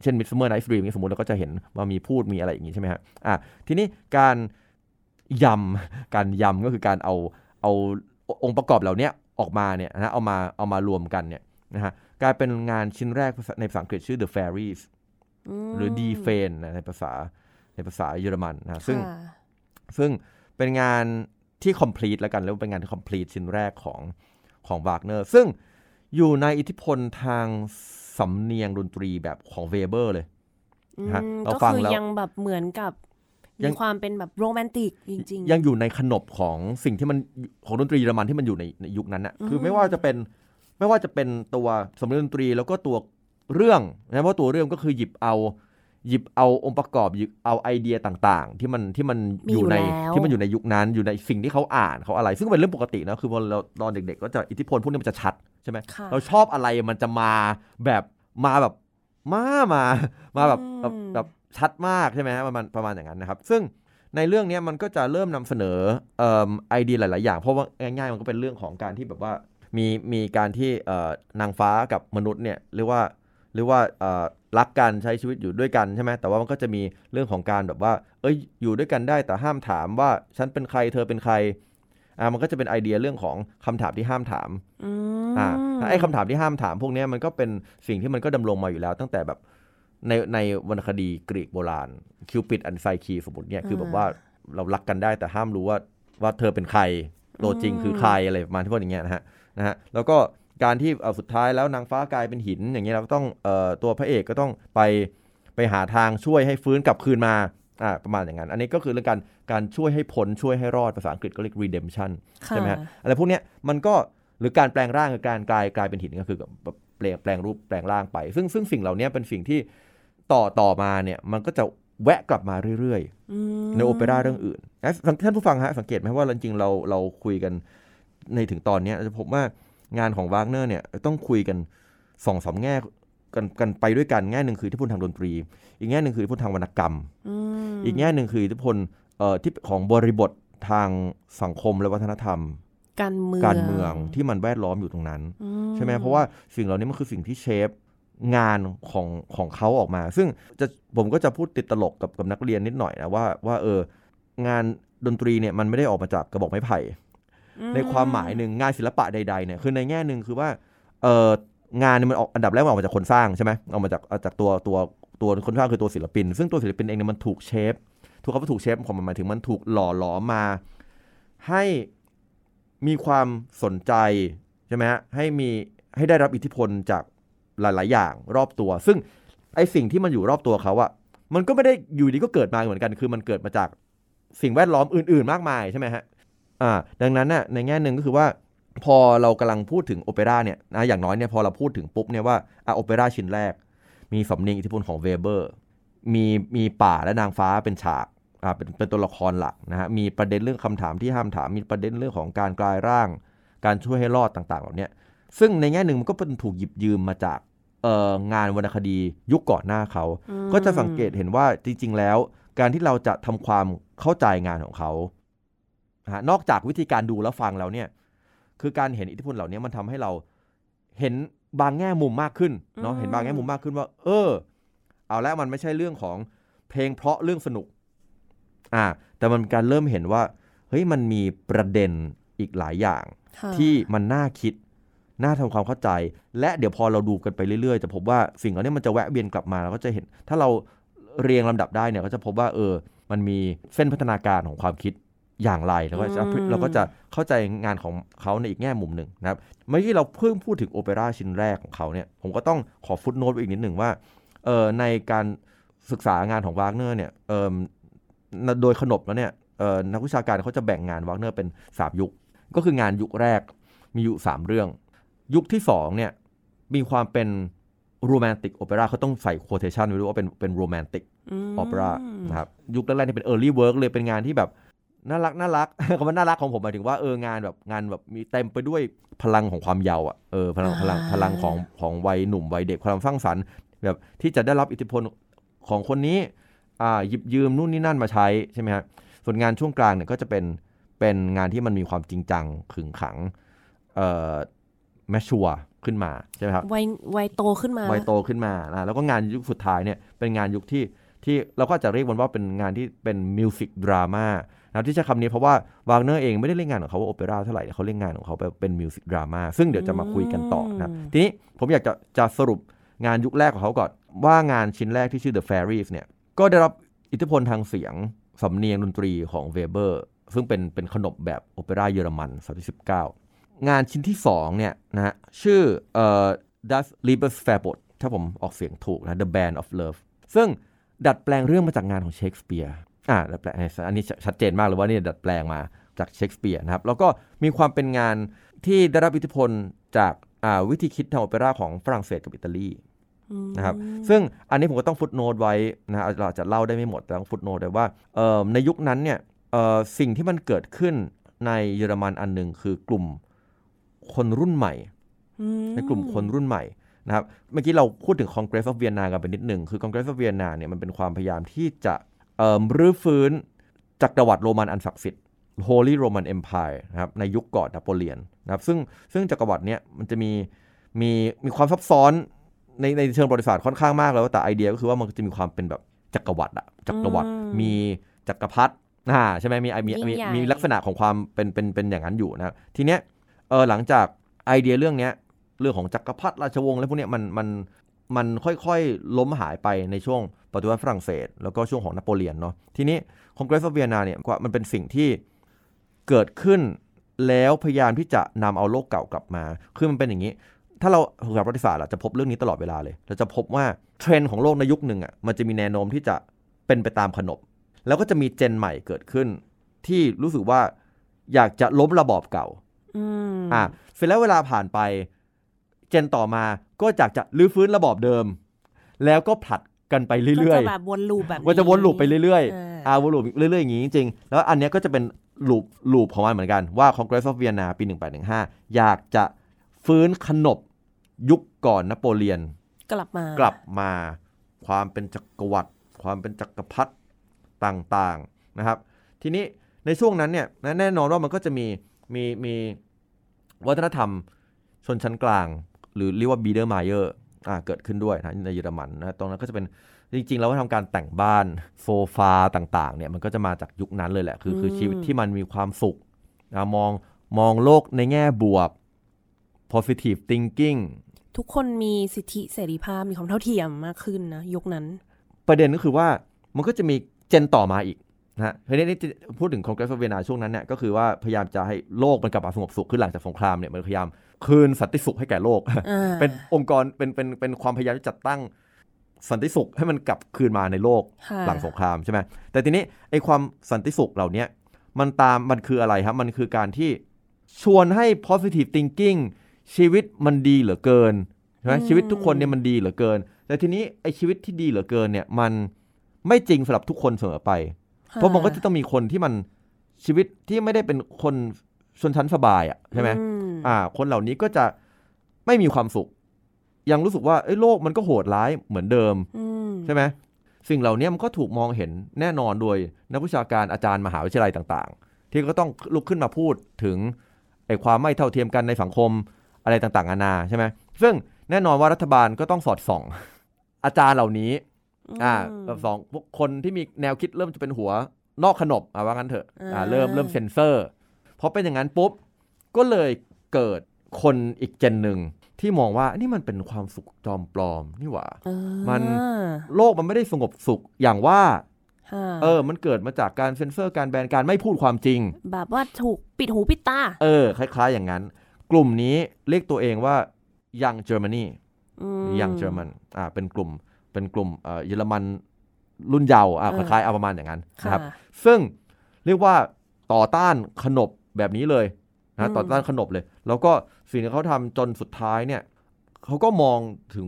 เช่น Midsummer Night's Dream นี่สมมติเราก็จะเห็นว่ามีพูดมีอะไรอย่างนี้ใช่ไหมฮะอะทีนี้การยำการยำก็คือการเอา เอาองค์ประกอบเหล่านี้ออกมาเนี่ยนะเอามาเอามารวมกันเนี่ยนะฮะกลายเป็นงานชิ้นแรกในภาษาอังกฤษชื่อ The Fairies หรือ Die f a n นะในภาษาในภาษาเยอรมันนะซึ่งค่ะซึ่งเป็นงานที่ complete แล้วกันเรียกว่าเป็นงานที่ complete ชิ้นแรกของของวากเนอร์ซึ่งอยู่ในอิทธิพลทางสำเนียงดนตรีแบบของเวเบอร์เลยฮะอืมเราก็ฟังคือแล้วยังแบบเหมือนกับยั มีงความเป็นแบบโรแมนติกจริง ๆ ยังอยู่ในขนบของสิ่งที่มันของดนตรีเยอรมันที่มันอยู่ในในยุคนั้นน่ะคือไม่ว่าจะเป็นไม่ว่าจะเป็นตัวสำเนียงดนตรีแล้วก็ตัวเรื่องนะเพราะตัวเรื่องก็คือหยิบเอาหยิบเอาองค์ประกอบหยิบเอาไอเดียต่างๆ ที่มันที่มันมีอยู่ในอยู่แล้วที่มันอยู่ในยุคนั้นอยู่ในสิ่งที่เขาอ่านเขาอะไร ซึ่งเป็นเรื่องปกตินะคือพอเราตอนเด็กๆก็จะอิทธิพลพวกนี้มันจะชัดใช่ไหมค่ะเราชอบอะไรมันจะมาแบบมาแบบมามามาแบบแบบอืมแบบ ชัดมากใช่ไหมฮะประมาณประมาณอย่างนั้นนะครับ ซึ่งในเรื่องเนี้ยมันก็จะเริ่มนำเสนอเอิ่มไอเดียหลาย ๆ อย่าง เพราะว่าง่าย ๆ มันก็เป็นเรื่องของการที่แบบว่ามีมีการที่เอ่อนางฟ้ากับมนุษย์เนี่ยเรียกว่าเรียกว่าเอ่อรักกันใช้ชีวิตอยู่ด้วยกันใช่ไหมแต่ว่ามันก็จะมีเรื่องของการแบบว่า เอ้ยอยู่ด้วยกันได้แต่ห้ามถามว่าฉันเป็นใครเธอเป็นใครอ่ามันก็จะเป็นไอเดียเรื่องของคำถามที่ห้ามถามอืมอ่าไอ้คำถามที่ห้ามถามพวกเนี้ยมันก็เป็นสิ่งที่มันก็ดำรงมาอยู่แล้ว ตั้งแต่แบบ ในในวรรณคดีกรีกโบราณ คิวปิดอันไซคีสมมติเนี่ยคือแบบว่าเรารักกันได้แต่ห้ามรู้ว่าว่าเธอเป็นใครตัวจริงคือใครอะไรประมาณที่พวกอย่างเงี้ยนะฮะนะฮะแล้วก็การที่เอาสุดท้ายแล้วนางฟ้ากลายเป็นหิน อย่างเงี้ยเราก็ต้องเอ่อตัวพระเอกก็ต้องไปไปหาทางช่วยให้ฟื้นกลับคืนมาอ่าประมาณอย่างนั้น อันนี้ก็คือเรื่องการการช่วยให้พ้นช่วยให้รอดภาษาอังกฤษก็เรียก redemption ค่ะใช่ไหมฮะอะไรพวกเนี้ยมันก็หรือการแปลงร่างกับการกลายกลายเป็นหินก็คือแบบแปลงแปลงรูปแปลงร่างไป ซึ่งซึ่งสิ่งเหล่านี้เป็นสิ่งที่ ต่อต่อมาเนี่ยมันก็จะแวะกลับมาเรื่อยๆอืมในโอเปร่าเรื่องอื่นและท่านผู้ฟังฮะสังเกตไหมว่าจริงๆเราเราคุยกันในถึงตอนเนี้ยจะพบว่างานของวากเนอร์เนี่ยต้องคุยกันสองสามแง่กันกันไปด้วยกันแง่หนึ่งคืออิทธิพลทางดนตรี อีกแง่หนึ่งคืออิทธิพลทางวรรณกรรมอืมอีกแง่หนึ่งคืออิทธิพลเอ่อที่ของบริบททางสังคมและวัฒนธรรม การเมืองการเมืองที่มันแวดล้อมอยู่ตรงนั้นอืใช่ไหมเพราะว่าสิ่งเหล่านี้มันคือสิ่งที่เชฟ งานของของเขาออกมา ซึ่งจะผมก็จะพูดติดตลกกับกับนักเรียนนิดหน่อยนะว่าว่าเอองานดนตรีเนี่ยมันไม่ได้ออกมาจากกระบอกไม้ไผ่อืมในความหมายหนึ่งงานศิลปะใดๆเนี่ยคือในแง่หนึ่งคือว่าเอองานเนี่ยมันออกอันดับแรกมันออกมาจากคนสร้างใช่ไหมออกมาจากเอาจากตัวตัวตัวคนสร้างคือตัวศิลปิน ซึ่งตัวศิลปินเองเนี่ยมันถูกเชฟถูกคำว่าถูกเชฟของมันหมายถึงมันถูกหล่อหลอมมา ให้มีความสนใจใช่ไหมฮะให้มีให้ได้รับอิทธิพลจาก หลาย ๆ อย่างรอบตัว ซึ่งไอสิ่งที่มันอยู่รอบตัวเขาอะมันก็ไม่ได้อยู่ดีก็เกิดมาเหมือนกัน คือมันเกิดมาจากสิ่งแวดล้อมอื่น ๆ มากมายใช่ไหมฮะอ่าดังนั้นน่ะในแง่หนึ่งก็คือว่าพอเรากำลังพูดถึงโอเปร่าเนี่ยนะอย่างน้อยเนี่ยพอเราพูดถึงปุ๊บเนี่ยว่าอะโอเปร่าชิ้นแรก มีสำเนียงอิทธิพลของเวเบอร์มีมีป่าและนางฟ้าเป็นฉากอ่าเป็นเป็นตัวละครหลักนะฮะมีประเด็นเรื่องคำถามที่ห้ามถาม มีประเด็นเรื่องของการกลายร่าง การช่วยให้รอดต่างๆเหล่านี้ ซึ่งในแง่หนึ่งมันก็เป็นถูกหยิบยืมมาจากเอ่องานวรรณคดียุคก่อนหน้าเขาอืมก็จะสังเกตเห็นว่าจริง ๆ แล้ว การที่เราจะทำความเข้าใจงานของเขานะฮะนอกจากวิธีการดูและฟังแล้วเนี่ย คือการเห็นอิทธิพลเหล่านี้มันทำให้เราเห็นบางแง่มุมมากขึ้นเนาะอืมเห็นบางแง่มุมมากขึ้นว่า เออ เอาแล้วมันไม่ใช่เรื่องของเพลงเพราะเรื่องสนุก อ่า แต่มันเป็นการเริ่มเห็นว่า เฮ้ยมันมีประเด็นอีกหลายอย่างค่ะที่มันน่าคิด น่าทำความเข้าใจ และเดี๋ยวพอเราดูกันไปเรื่อยๆ จะพบว่าสิ่งเหล่านี้มันจะแวะเวียนกลับมาเราก็จะเห็น ถ้าเราเรียงลำดับได้เนี่ยก็จะพบว่าเออ มันมีเส้นพัฒนาการของความคิดอย่างไรแล้วก็จะอืมเราก็จะเข้าใจงานของเขาในอีกแง่มุมหนึ่งนะครับเมื่อกี้เราเพิ่งพูดถึงโอเปร่าชิ้นแรกของเขาเนี่ยผมก็ต้องขอ footnote ไว้อีกนิดหนึ่งว่าเออในการศึกษางานของวากเนอร์เนี่ยเออโดยขนบแล้วเนี่ยเออนักวิชาการเขาจะแบ่งงานวากเนอร์เป็นสามยุค ก็คืองานยุคแรกมีอยู่สามเรื่อง ยุคที่สองเนี่ยมีความเป็นโรแมนติกโอเปร่าเขาต้องใส่ quotation ไว้ด้วยว่าเป็นเป็นโรแมนติกโอเปร่านะครับยุคแรกๆนี่เป็น early work เลยเป็นงานที่แบบน่ารักน่ารักคำว่าน่ารักของผมหมายถึงว่าเอองานแบบงานแบบมีเต็มไปด้วยพลังของความเยาว์อะเออพลังพลังพลังของของวัยหนุ่มวัยเด็กความสร้างสรรค์แบบที่จะได้รับอิทธิพลของคนนี้อ่าหยิบยืมนู่นนี่นั่นมาใช้ใช่ไหมฮะส่วนงานช่วงกลางเนี่ยก็จะเป็นเป็นงานที่มันมีความจริงจังขึงขังเอ่อ แมชชัวขึ้นมาใช่ไหมครับวัยวัยโตขึ้นมาวัยโตขึ้นมานะแล้วก็งานยุคสุดท้ายเนี่ยเป็นงานยุคที่ที่เราก็จะเรียกมันว่าเป็นงานที่เป็นมิวสิกดราม่านะครับที่ใช้คำนี้เพราะว่าวากเนอร์เองไม่ได้เล่นงานของเขาว่าโอเปร่าเท่าไหร่เขาเล่นงานของเขาเป็นมิวสิกดราม่าซึ่งเดี๋ยวจะมาคุยกันต่อนะครับอืมทีนี้ผมอยากจะจะสรุปงานยุคแรกของเขาก่อน ว่างานชิ้นแรกที่ชื่อ The Fairies เนี่ยก็ได้รับอิทธิพลทางเสียงสำเนียงดนตรีของเวเบอร์ซึ่งเป็นเป็นขนบแบบโอเปร่าเยอรมันศตวรรษที่19 งานชิ้นที่2เนี่ยนะฮะชื่อเอ่อ Das Liebesverbot ถ้าผมออกเสียงถูกนะ The Band of Love ซึ่งดัดแปลงเรื่องมาจากงานของเชคสเปียร์อ่าดัดแปลงอันนี้ชัดเจนมากเลยว่านี่ดัดแปลงมาจากเชคสเปียร์นะครับ แล้วก็มีความเป็นงานที่ได้รับอิทธิพลจากอ่าวิธีคิดทางโอเปร่าของฝรั่งเศสกับอิตาลีอืมนะครับซึ่งอันนี้ผมก็ต้องฟุตโนตไว้นะฮะเราอาจจะเล่าได้ไม่หมดแต่ต้องฟุตโนตไว้ว่าเอ่อในยุคนั้นเนี่ยเอ่อสิ่งที่มันเกิดขึ้นในเยอรมันอันหนึ่งคือกลุ่ม คนรุ่นใหม่อืมในกลุ่มคนรุ่นใหม่นะครับเมื่อกี้เราพูดถึง Congress of Vienna กันไปนิดหนึ่งคือ Congress of Vienna เนี่ยมันเป็นความพยายามที่จะเอ่อรื้อฟื้นจักรวรรดิโรมันอันศักดิ์สิทธิ์ Holy Roman Empire นะครับในยุคก่อนนโปเลียนนะครับซึ่งซึ่งจักรวรรดิเนี่ยมันจะมีมีมีความซับซ้อนในในเชิงประวัติศาสตร์ค่อนข้างมากแล้วแต่ไอเดียก็คือว่ามันจะมีความเป็นแบบจักรวรรดิอะจักรวรรดิมีจักรพรรดิอ่าใช่ไหมมีมีมีมีลักษณะของความเป็นเป็นเป็นอย่างนั้นอยู่นะครับทีเนี้ยเออหลังจากไอเดียเรื่องเนี้ยเรื่องของจักรพรรดิราชวงศ์อะไรพวกเนี้ยมันมันมันค่อยๆ ล้มหายไปในช่วงปฏิวัติฝรั่งเศส แล้วก็ช่วงของนโปเลียนเนาะทีนี้ Congress of Vienna เนี่ยก็มันเป็นสิ่งที่เกิดขึ้นแล้วพยายามที่จะนำเอาโลกเก่ากลับมา คือมันเป็นอย่างนี้ ถ้าเราศึกษาประวัติศาสตร์จะพบเรื่องนี้ตลอดเวลาเลย เราจะพบว่าเทรนด์ของโลกในยุคหนึ่งอะ มันจะมีแนวโน้มที่จะเป็นไปตามขนบ แล้วก็จะมีเจนใหม่เกิดขึ้น ที่รู้สึกว่าอยากจะล้มระบอบเก่า อืมอะเสร็จแล้วเวลาผ่านไป เจนต่อมาก็อยากจะรื้อฟื้นระบอบเดิม แล้วก็ผลัดกันไปเรื่อยก็จะแบบวนลูปแบบๆมันจะวนลูปไปเรื่อยเออๆอ่าวนลูปเรื่อยๆอย่างนี้จริงๆแล้วอันเนี้ยก็จะเป็นลูปลูปของมันเหมือนกันว่า Congress of Vienna ปี 1815 อยากจะฟื้นขนบยุคก่อนนโปเลียน กลับมากลับมา ความเป็นจักรวรรดิความเป็นจักรพรรดิต่างๆนะครับ ทีนี้ในช่วงนั้นเนี่ยนะแน่นอนว่ามันก็จะมีมีมี วัฒนธรรมชนชั้นกลาง หรือเรียกว่า Biedermeier อ่าเกิดขึ้นด้วยนะในเยอรมันนะตรงนั้นก็จะเป็นจริงๆแล้วว่าทำการแต่งบ้านโซฟาต่างๆเนี่ยมันก็จะมาจากยุคนั้นเลยแหละคือคือชีวิตที่มันมีความสุขนะมองมองโลกในแง่บวก positive thinking ทุกคนมีสิทธิเสรีภาพมีความเท่าเทียมมากขึ้นนะยุคนั้น ประเด็นก็คือว่ามันก็จะมีเจนต่อมาอีก นะฮะทีนี้นี่พูดถึงคอนเกรสเวนาช่วงนั้นเนี่ยก็คือว่าพยายามจะให้โลกมันกลับมาสงบสุขขึ้นหลังจากสงครามเนี่ยมันพยายามคืนสันติสุขให้แก่โลกอ่าเป็นองค์กรเป็นเป็นเป็นความพยายามที่จัดตั้งสันติสุขให้มันกลับคืนมาในโลกค่ะหลังสงครามใช่ไหมแต่ทีนี้ไอ้ความสันติสุขเหล่าเนี้ยมันตามมันคืออะไรครับ มันคือการที่ชวนให้ positive thinking ชีวิตมันดีเหลือเกินใช่ไหมชีวิตทุกคนเนี่ยมันดีเหลือเกิน แต่ทีนี้ไอ้ชีวิตที่ดีเหลือเกินเนี่ยมันไม่จริงสำหรับทุกคนเสมอไปค่ เพราะมันก็จะต้องมีคนที่มันชีวิตที่ไม่ได้เป็นคนชนชั้นสบายอะใช่ไหมอืมอ่า คนเหล่านี้ก็จะไม่มีความสุข ยังรู้สึกว่าเอ้ยโลกมันก็โหดร้ายเหมือนเดิมอืมใช่ไหมสิ่งเหล่านี้มันก็ถูกมองเห็นแน่นอนโดยนักวิชาการอาจารย์มหาวิทยาลัยต่าง ๆ ที่ก็ต้องลุกขึ้นมาพูดถึงไอ้ความไม่เท่าเทียมกันในสังคมอะไรต่างๆนานาใช่ไหมซึ่งแน่นอนว่ารัฐบาลก็ต้องสอดส่อง อาจารย์เหล่านี้ อ่าแบบสองพวกคนที่มีแนวคิดเริ่มจะเป็นหัวนอกขนบอ่าว่างั้นเถอะอ่าเริ่มเริ่มเซนเซอร์พอเป็นอย่างนั้นปุ๊บ ก็เลยเกิดคนอีกเจนหนึ่งที่มองว่านี่มันเป็นความสุขจอมปลอมนี่หว่าอ่ามันโลกมันไม่ได้สงบสุขอย่างว่าค่ะเออ มันเกิดมาจากการเซ็นเซอร์การแบนการไม่พูดความจริง แบบว่าถูกปิดหูปิดตา เออ คล้าย ๆ อย่างนั้น กลุ่มนี้เรียกตัวเองว่า Young Germany อืม Young German อ่าเป็นกลุ่ม เป็นกลุ่มเอ่อเยอรมันรุ่นเยาว์อ่าเอคอล้ายๆเอาประมาณอย่างนั้นนะครับค่ะซึ่งเรียกว่าต่อต้านขนบแบบนี้เลยอืนะมต่อต้านขนบเลย แล้วก็สิ่งที่เขาทำจนสุดท้ายเนี่ยเขาก็มองถึง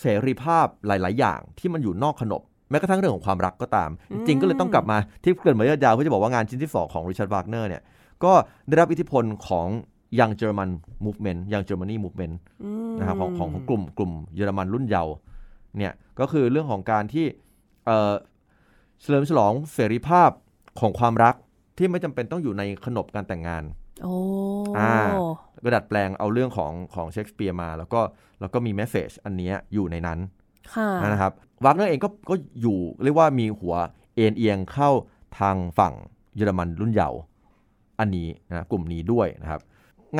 เสรีภาพหลาย ๆ อย่างที่มันอยู่นอกขนบแม้กระทั่งเรื่องของความรักก็ตาม จริงๆก็เลยต้องกลับมาที่เกริดมาเยอะยาวเพื่อจะบอกว่างานชิ้นที่ 2 ของริชาร์ดวากเนอร์เนี่ยก็ได้รับอิทธิพลของ Young German Movement Young Germany Movement อืมนะครับของของของกลุ่มกลุ่มเยอรมันรุ่นเยาว์ เนี่ยก็คือเรื่องของการที่เอ่อเฉลิมฉลองเสรีภาพของความรักที่ไม่จำเป็นต้องอยู่ในขนบการแต่งงาน โอ้อ่าก็ดัดแปลงเอาเรื่องของของเชคสเปียร์มา แล้วก็แล้วก็มี message อันเนี้ยอยู่ในนั้นค่ะนะครับวากเนอร์เองก็ก็อยู่เรียกว่ามีหัวเอนเอียงเข้าทางฝั่งเยอรมันรุ่นเยาว์อันนี้นะกลุ่มนี้ด้วยนะครับ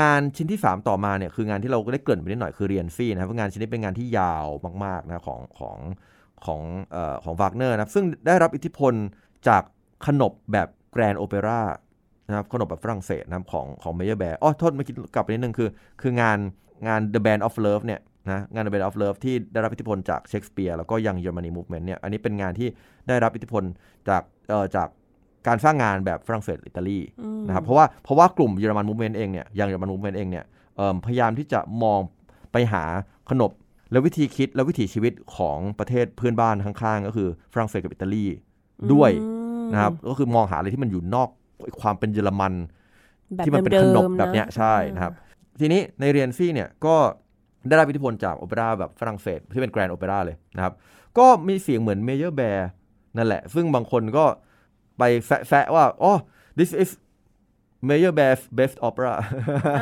งานชิ้นที่ 3 ต่อมาเนี่ยคืองานที่เราก็ได้เกริ่นไปนิดหน่อยคือ Rienzi นะครับเพราะงานชิ้นนี้เป็นงานที่ยาวมากๆนะของของของเอ่อของวากเนอร์นะครับซึ่งได้รับอิทธิพลจากขนบแบบ grand opera นะครับขนบแบบฝรั่งเศสนะครับของของเมเยอร์แบร์อ๋อโทษเมื่อกี้กลับไปนิดนึงคือ คืองานงาน The Ban of Love เนี่ยนะงาน The Ban of Love ที่ได้รับอิทธิพลจากเชคสเปียร์แล้วก็ Young Germany movement เนี่ยอันนี้เป็นงานที่ได้รับอิทธิพลจากเอ่อจาก การสร้างงานแบบฝรั่งเศสอิตาลีอืมนะครับเพราะว่าเพราะว่ากลุ่ม German movement เองเนี่ย Young German movement เองเนี่ยเอิ่มพยายามที่จะมองไปหาขนบและวิธีคิดและวิถีชีวิตของประเทศเพื่อนบ้านข้างๆ ก็คือฝรั่งเศสกับอิตาลีด้วยอืมนะครับก็คือมองหาอะไรที่มันอยู่นอกความเป็นเยอรมันแบบที่มันเป็นขนบแบบเนี้ยเดิมๆอะใช่นะครับ ทีนี้ใน Rienzi เนี่ยก็ได้รับอิทธิพลจากโอเปร่าแบบฝรั่งเศสที่เป็น grand opera เลยนะครับ ก็มีเสียงเหมือนเมเยอร์แบร์นั่นแหละ ซึ่งบางคนก็ ไปแซะๆว่าอ๋อ this is Mayor Bear's best opera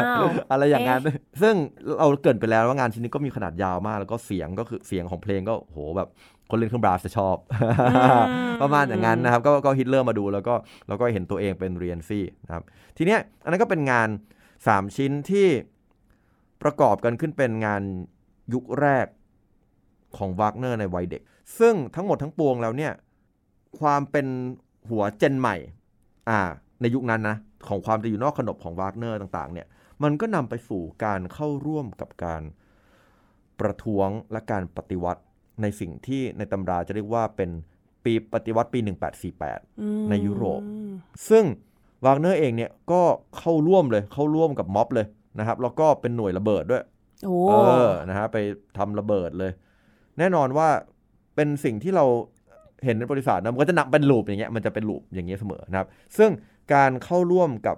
อ้าวอะไรอย่างนั้น ซึ่งเราเกรินไปแล้วว่างานชิ้นนี้ก็มีขนาดยาวมาก แล้วก็เสียงก็คือเสียงของเพลงก็โหแบบคนเล่นเครื่องบราสจะชอบ ประมาณอย่างนั้นนะครับ ก็ก็ฮิตเลอร์มาดูแล้วก็แล้วก็เห็นตัวเองเป็นเรียนซี่นะครับทีเนี้ยอันนั้นก็เป็นงาน 3 ชิ้นที่ประกอบกันขึ้นเป็นงานยุคแรกของวากเนอร์ในวัยเด็ก ซึ่งทั้งหมดทั้งปวงแล้วเนี่ยความเป็น หัวเจนใหม่อ่าในยุคนั้นนะของความจะอยู่นอกขนบของวากเนอร์ต่างๆเนี่ยมันก็นำไปสู่การเข้าร่วมกับการประท้วงและการปฏิวัติในสิ่งที่ในตำราจะเรียกว่าเป็นปีปฏิวัติปี 1848 ในยุโรป ซึ่งวากเนอร์เองเนี่ยก็เข้าร่วมเลยเข้าร่วมกับม็อบเลยนะครับ แล้วก็เป็นหน่วยระเบิดด้วยโอ้เออนะฮะไปทำระเบิดเลย แน่นอนว่าเป็นสิ่งที่เรา เห็นในบริษัทนะมันก็จะนับเป็นลูปอย่างเงี้ยมันจะเป็นลูปอย่างเงี้ยเสมอนะครับ ซึ่งการเข้าร่วมกับ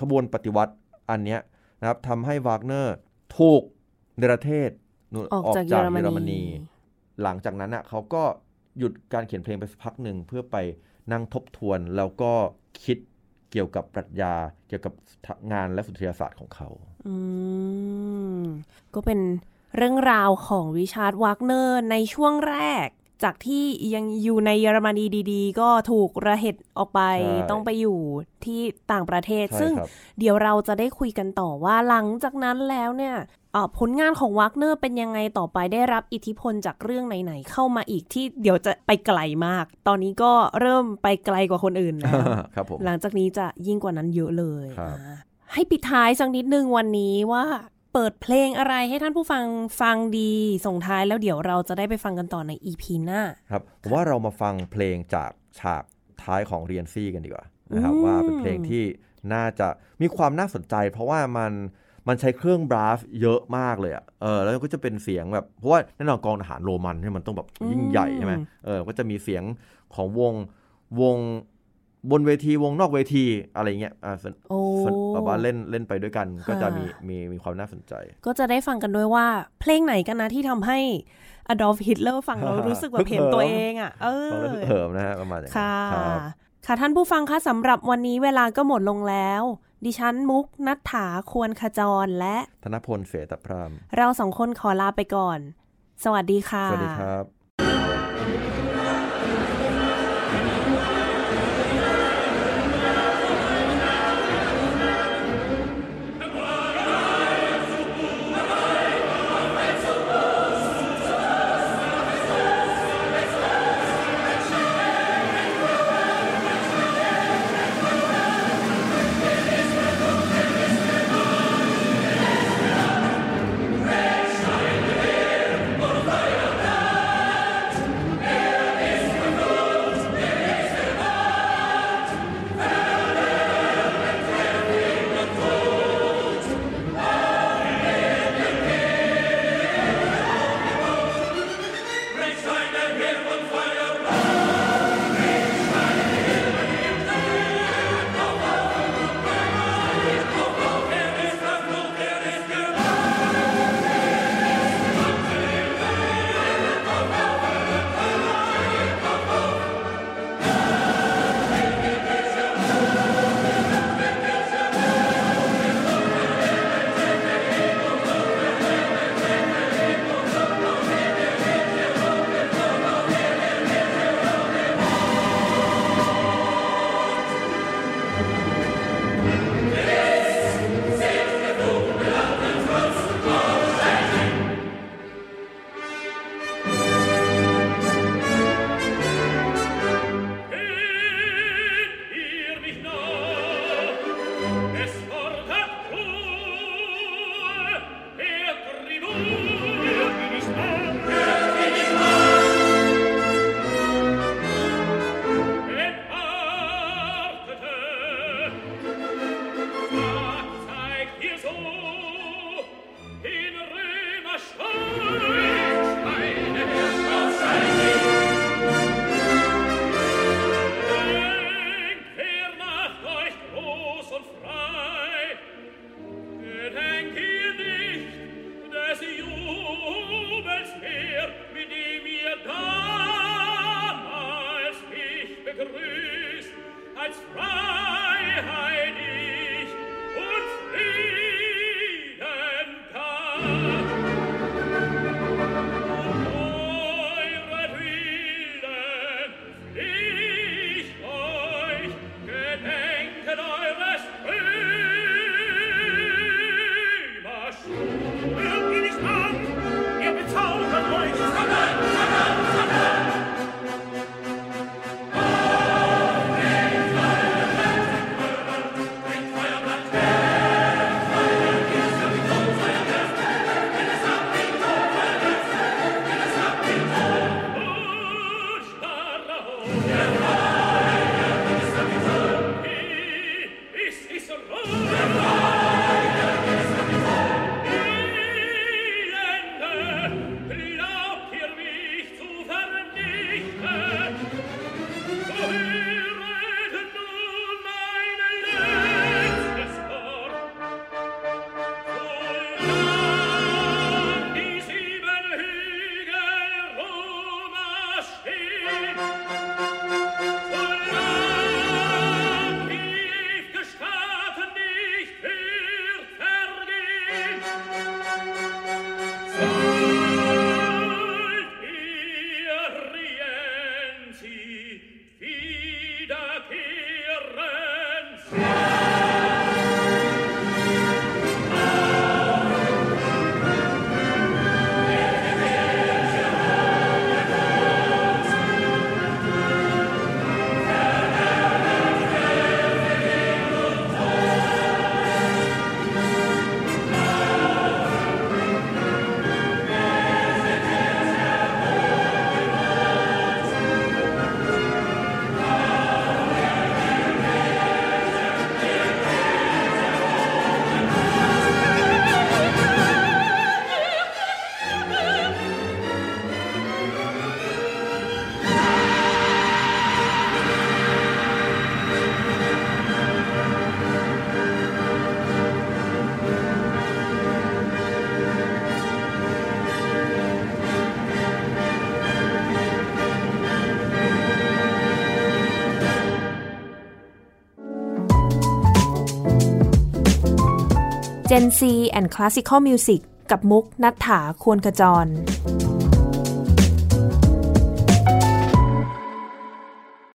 ขบวนปฏิวัติอันเนี้ยนะครับทำให้วากเนอร์ถูกเนรเทศนู่นออกจากเยอรมนี หลังจากนั้นอะเขาก็หยุดการเขียนเพลงไปสักพักหนึ่งเพื่อไปนั่งทบทวนแล้วก็คิดเกี่ยวกับปรัชญาเกี่ยวกับงานและสุนทรียศาสตร์ของเขา อืม ก็เป็นเรื่องราวของริชาร์ดวากเนอร์ในช่วงแรก จากที่ยังอยู่ในเยอรมนีดีๆ ก็ถูกระเหตุออกไปใช่ต้องไปอยู่ที่ต่างประเทศใช่ซึ่งครับเดี๋ยวเราจะได้คุยกันต่อว่าหลังจากนั้นแล้วเนี่ยเอ่อผลงานของวากเนอร์เป็นยังไงต่อไปได้รับอิทธิพลจากเรื่องไหนๆเข้ามาอีกที่เดี๋ยวจะไปไกลมาก ตอนนี้ก็เริ่มไปไกลกว่าคนอื่นแล้วครับผมหลังจากนี้จะยิ่งกว่านั้นเยอะเลยครับอ่าให้ปิดท้ายสักนิดนึงวันนี้ว่า เปิดเพลงอะไรให้ท่านผู้ฟังฟังดี ส่งท้ายแล้วเดี๋ยวเราจะได้ไปฟังกันต่อใน EP หน้า ครับผมว่าเรามาฟังเพลงจากฉากท้ายของเรียนซี่กันดีกว่านะครับอืมว่าเป็นเพลงที่น่าจะมีความน่าสนใจ เพราะว่ามันมันใช้เครื่องบราฟเยอะมากเลยอะเออ แล้วก็จะเป็นเสียงแบบ เพราะว่าแน่นอนกองทหารโรมันเนี่ยมันต้องแบบยิ่งใหญ่ใช่ไหมเออ ก็จะมีเสียงของวงวง บนเวทีวงนอกเวทีอะไรเงี้ยอ่าสนโอ้สนแบบว่าเล่นเล่นไปด้วยกัน ก็จะค่ะมีมีมีความน่าสนใจ ก็จะได้ฟังกันด้วยว่า เพลงไหนกันนะที่ทำให้อดอล์ฟฮิตเลอร์ฟังแล้วรู้สึกแบบเห็นตัวเองอะ เออฟังแล้วฮึกเหิมนะฮะประมาณอย่างนั้นค่ะครับค่ะท่านผู้ฟังคะสำหรับวันนี้เวลาก็หมดลงแล้ว ดิฉันมุกนัฐถาควรขจรและ ธนพลเสตพราม เราสองคนขอลาไปก่อน สวัสดีค่ะ สวัสดีครับ Gen C and Classical Music กับมุกนัฐถาควรขจร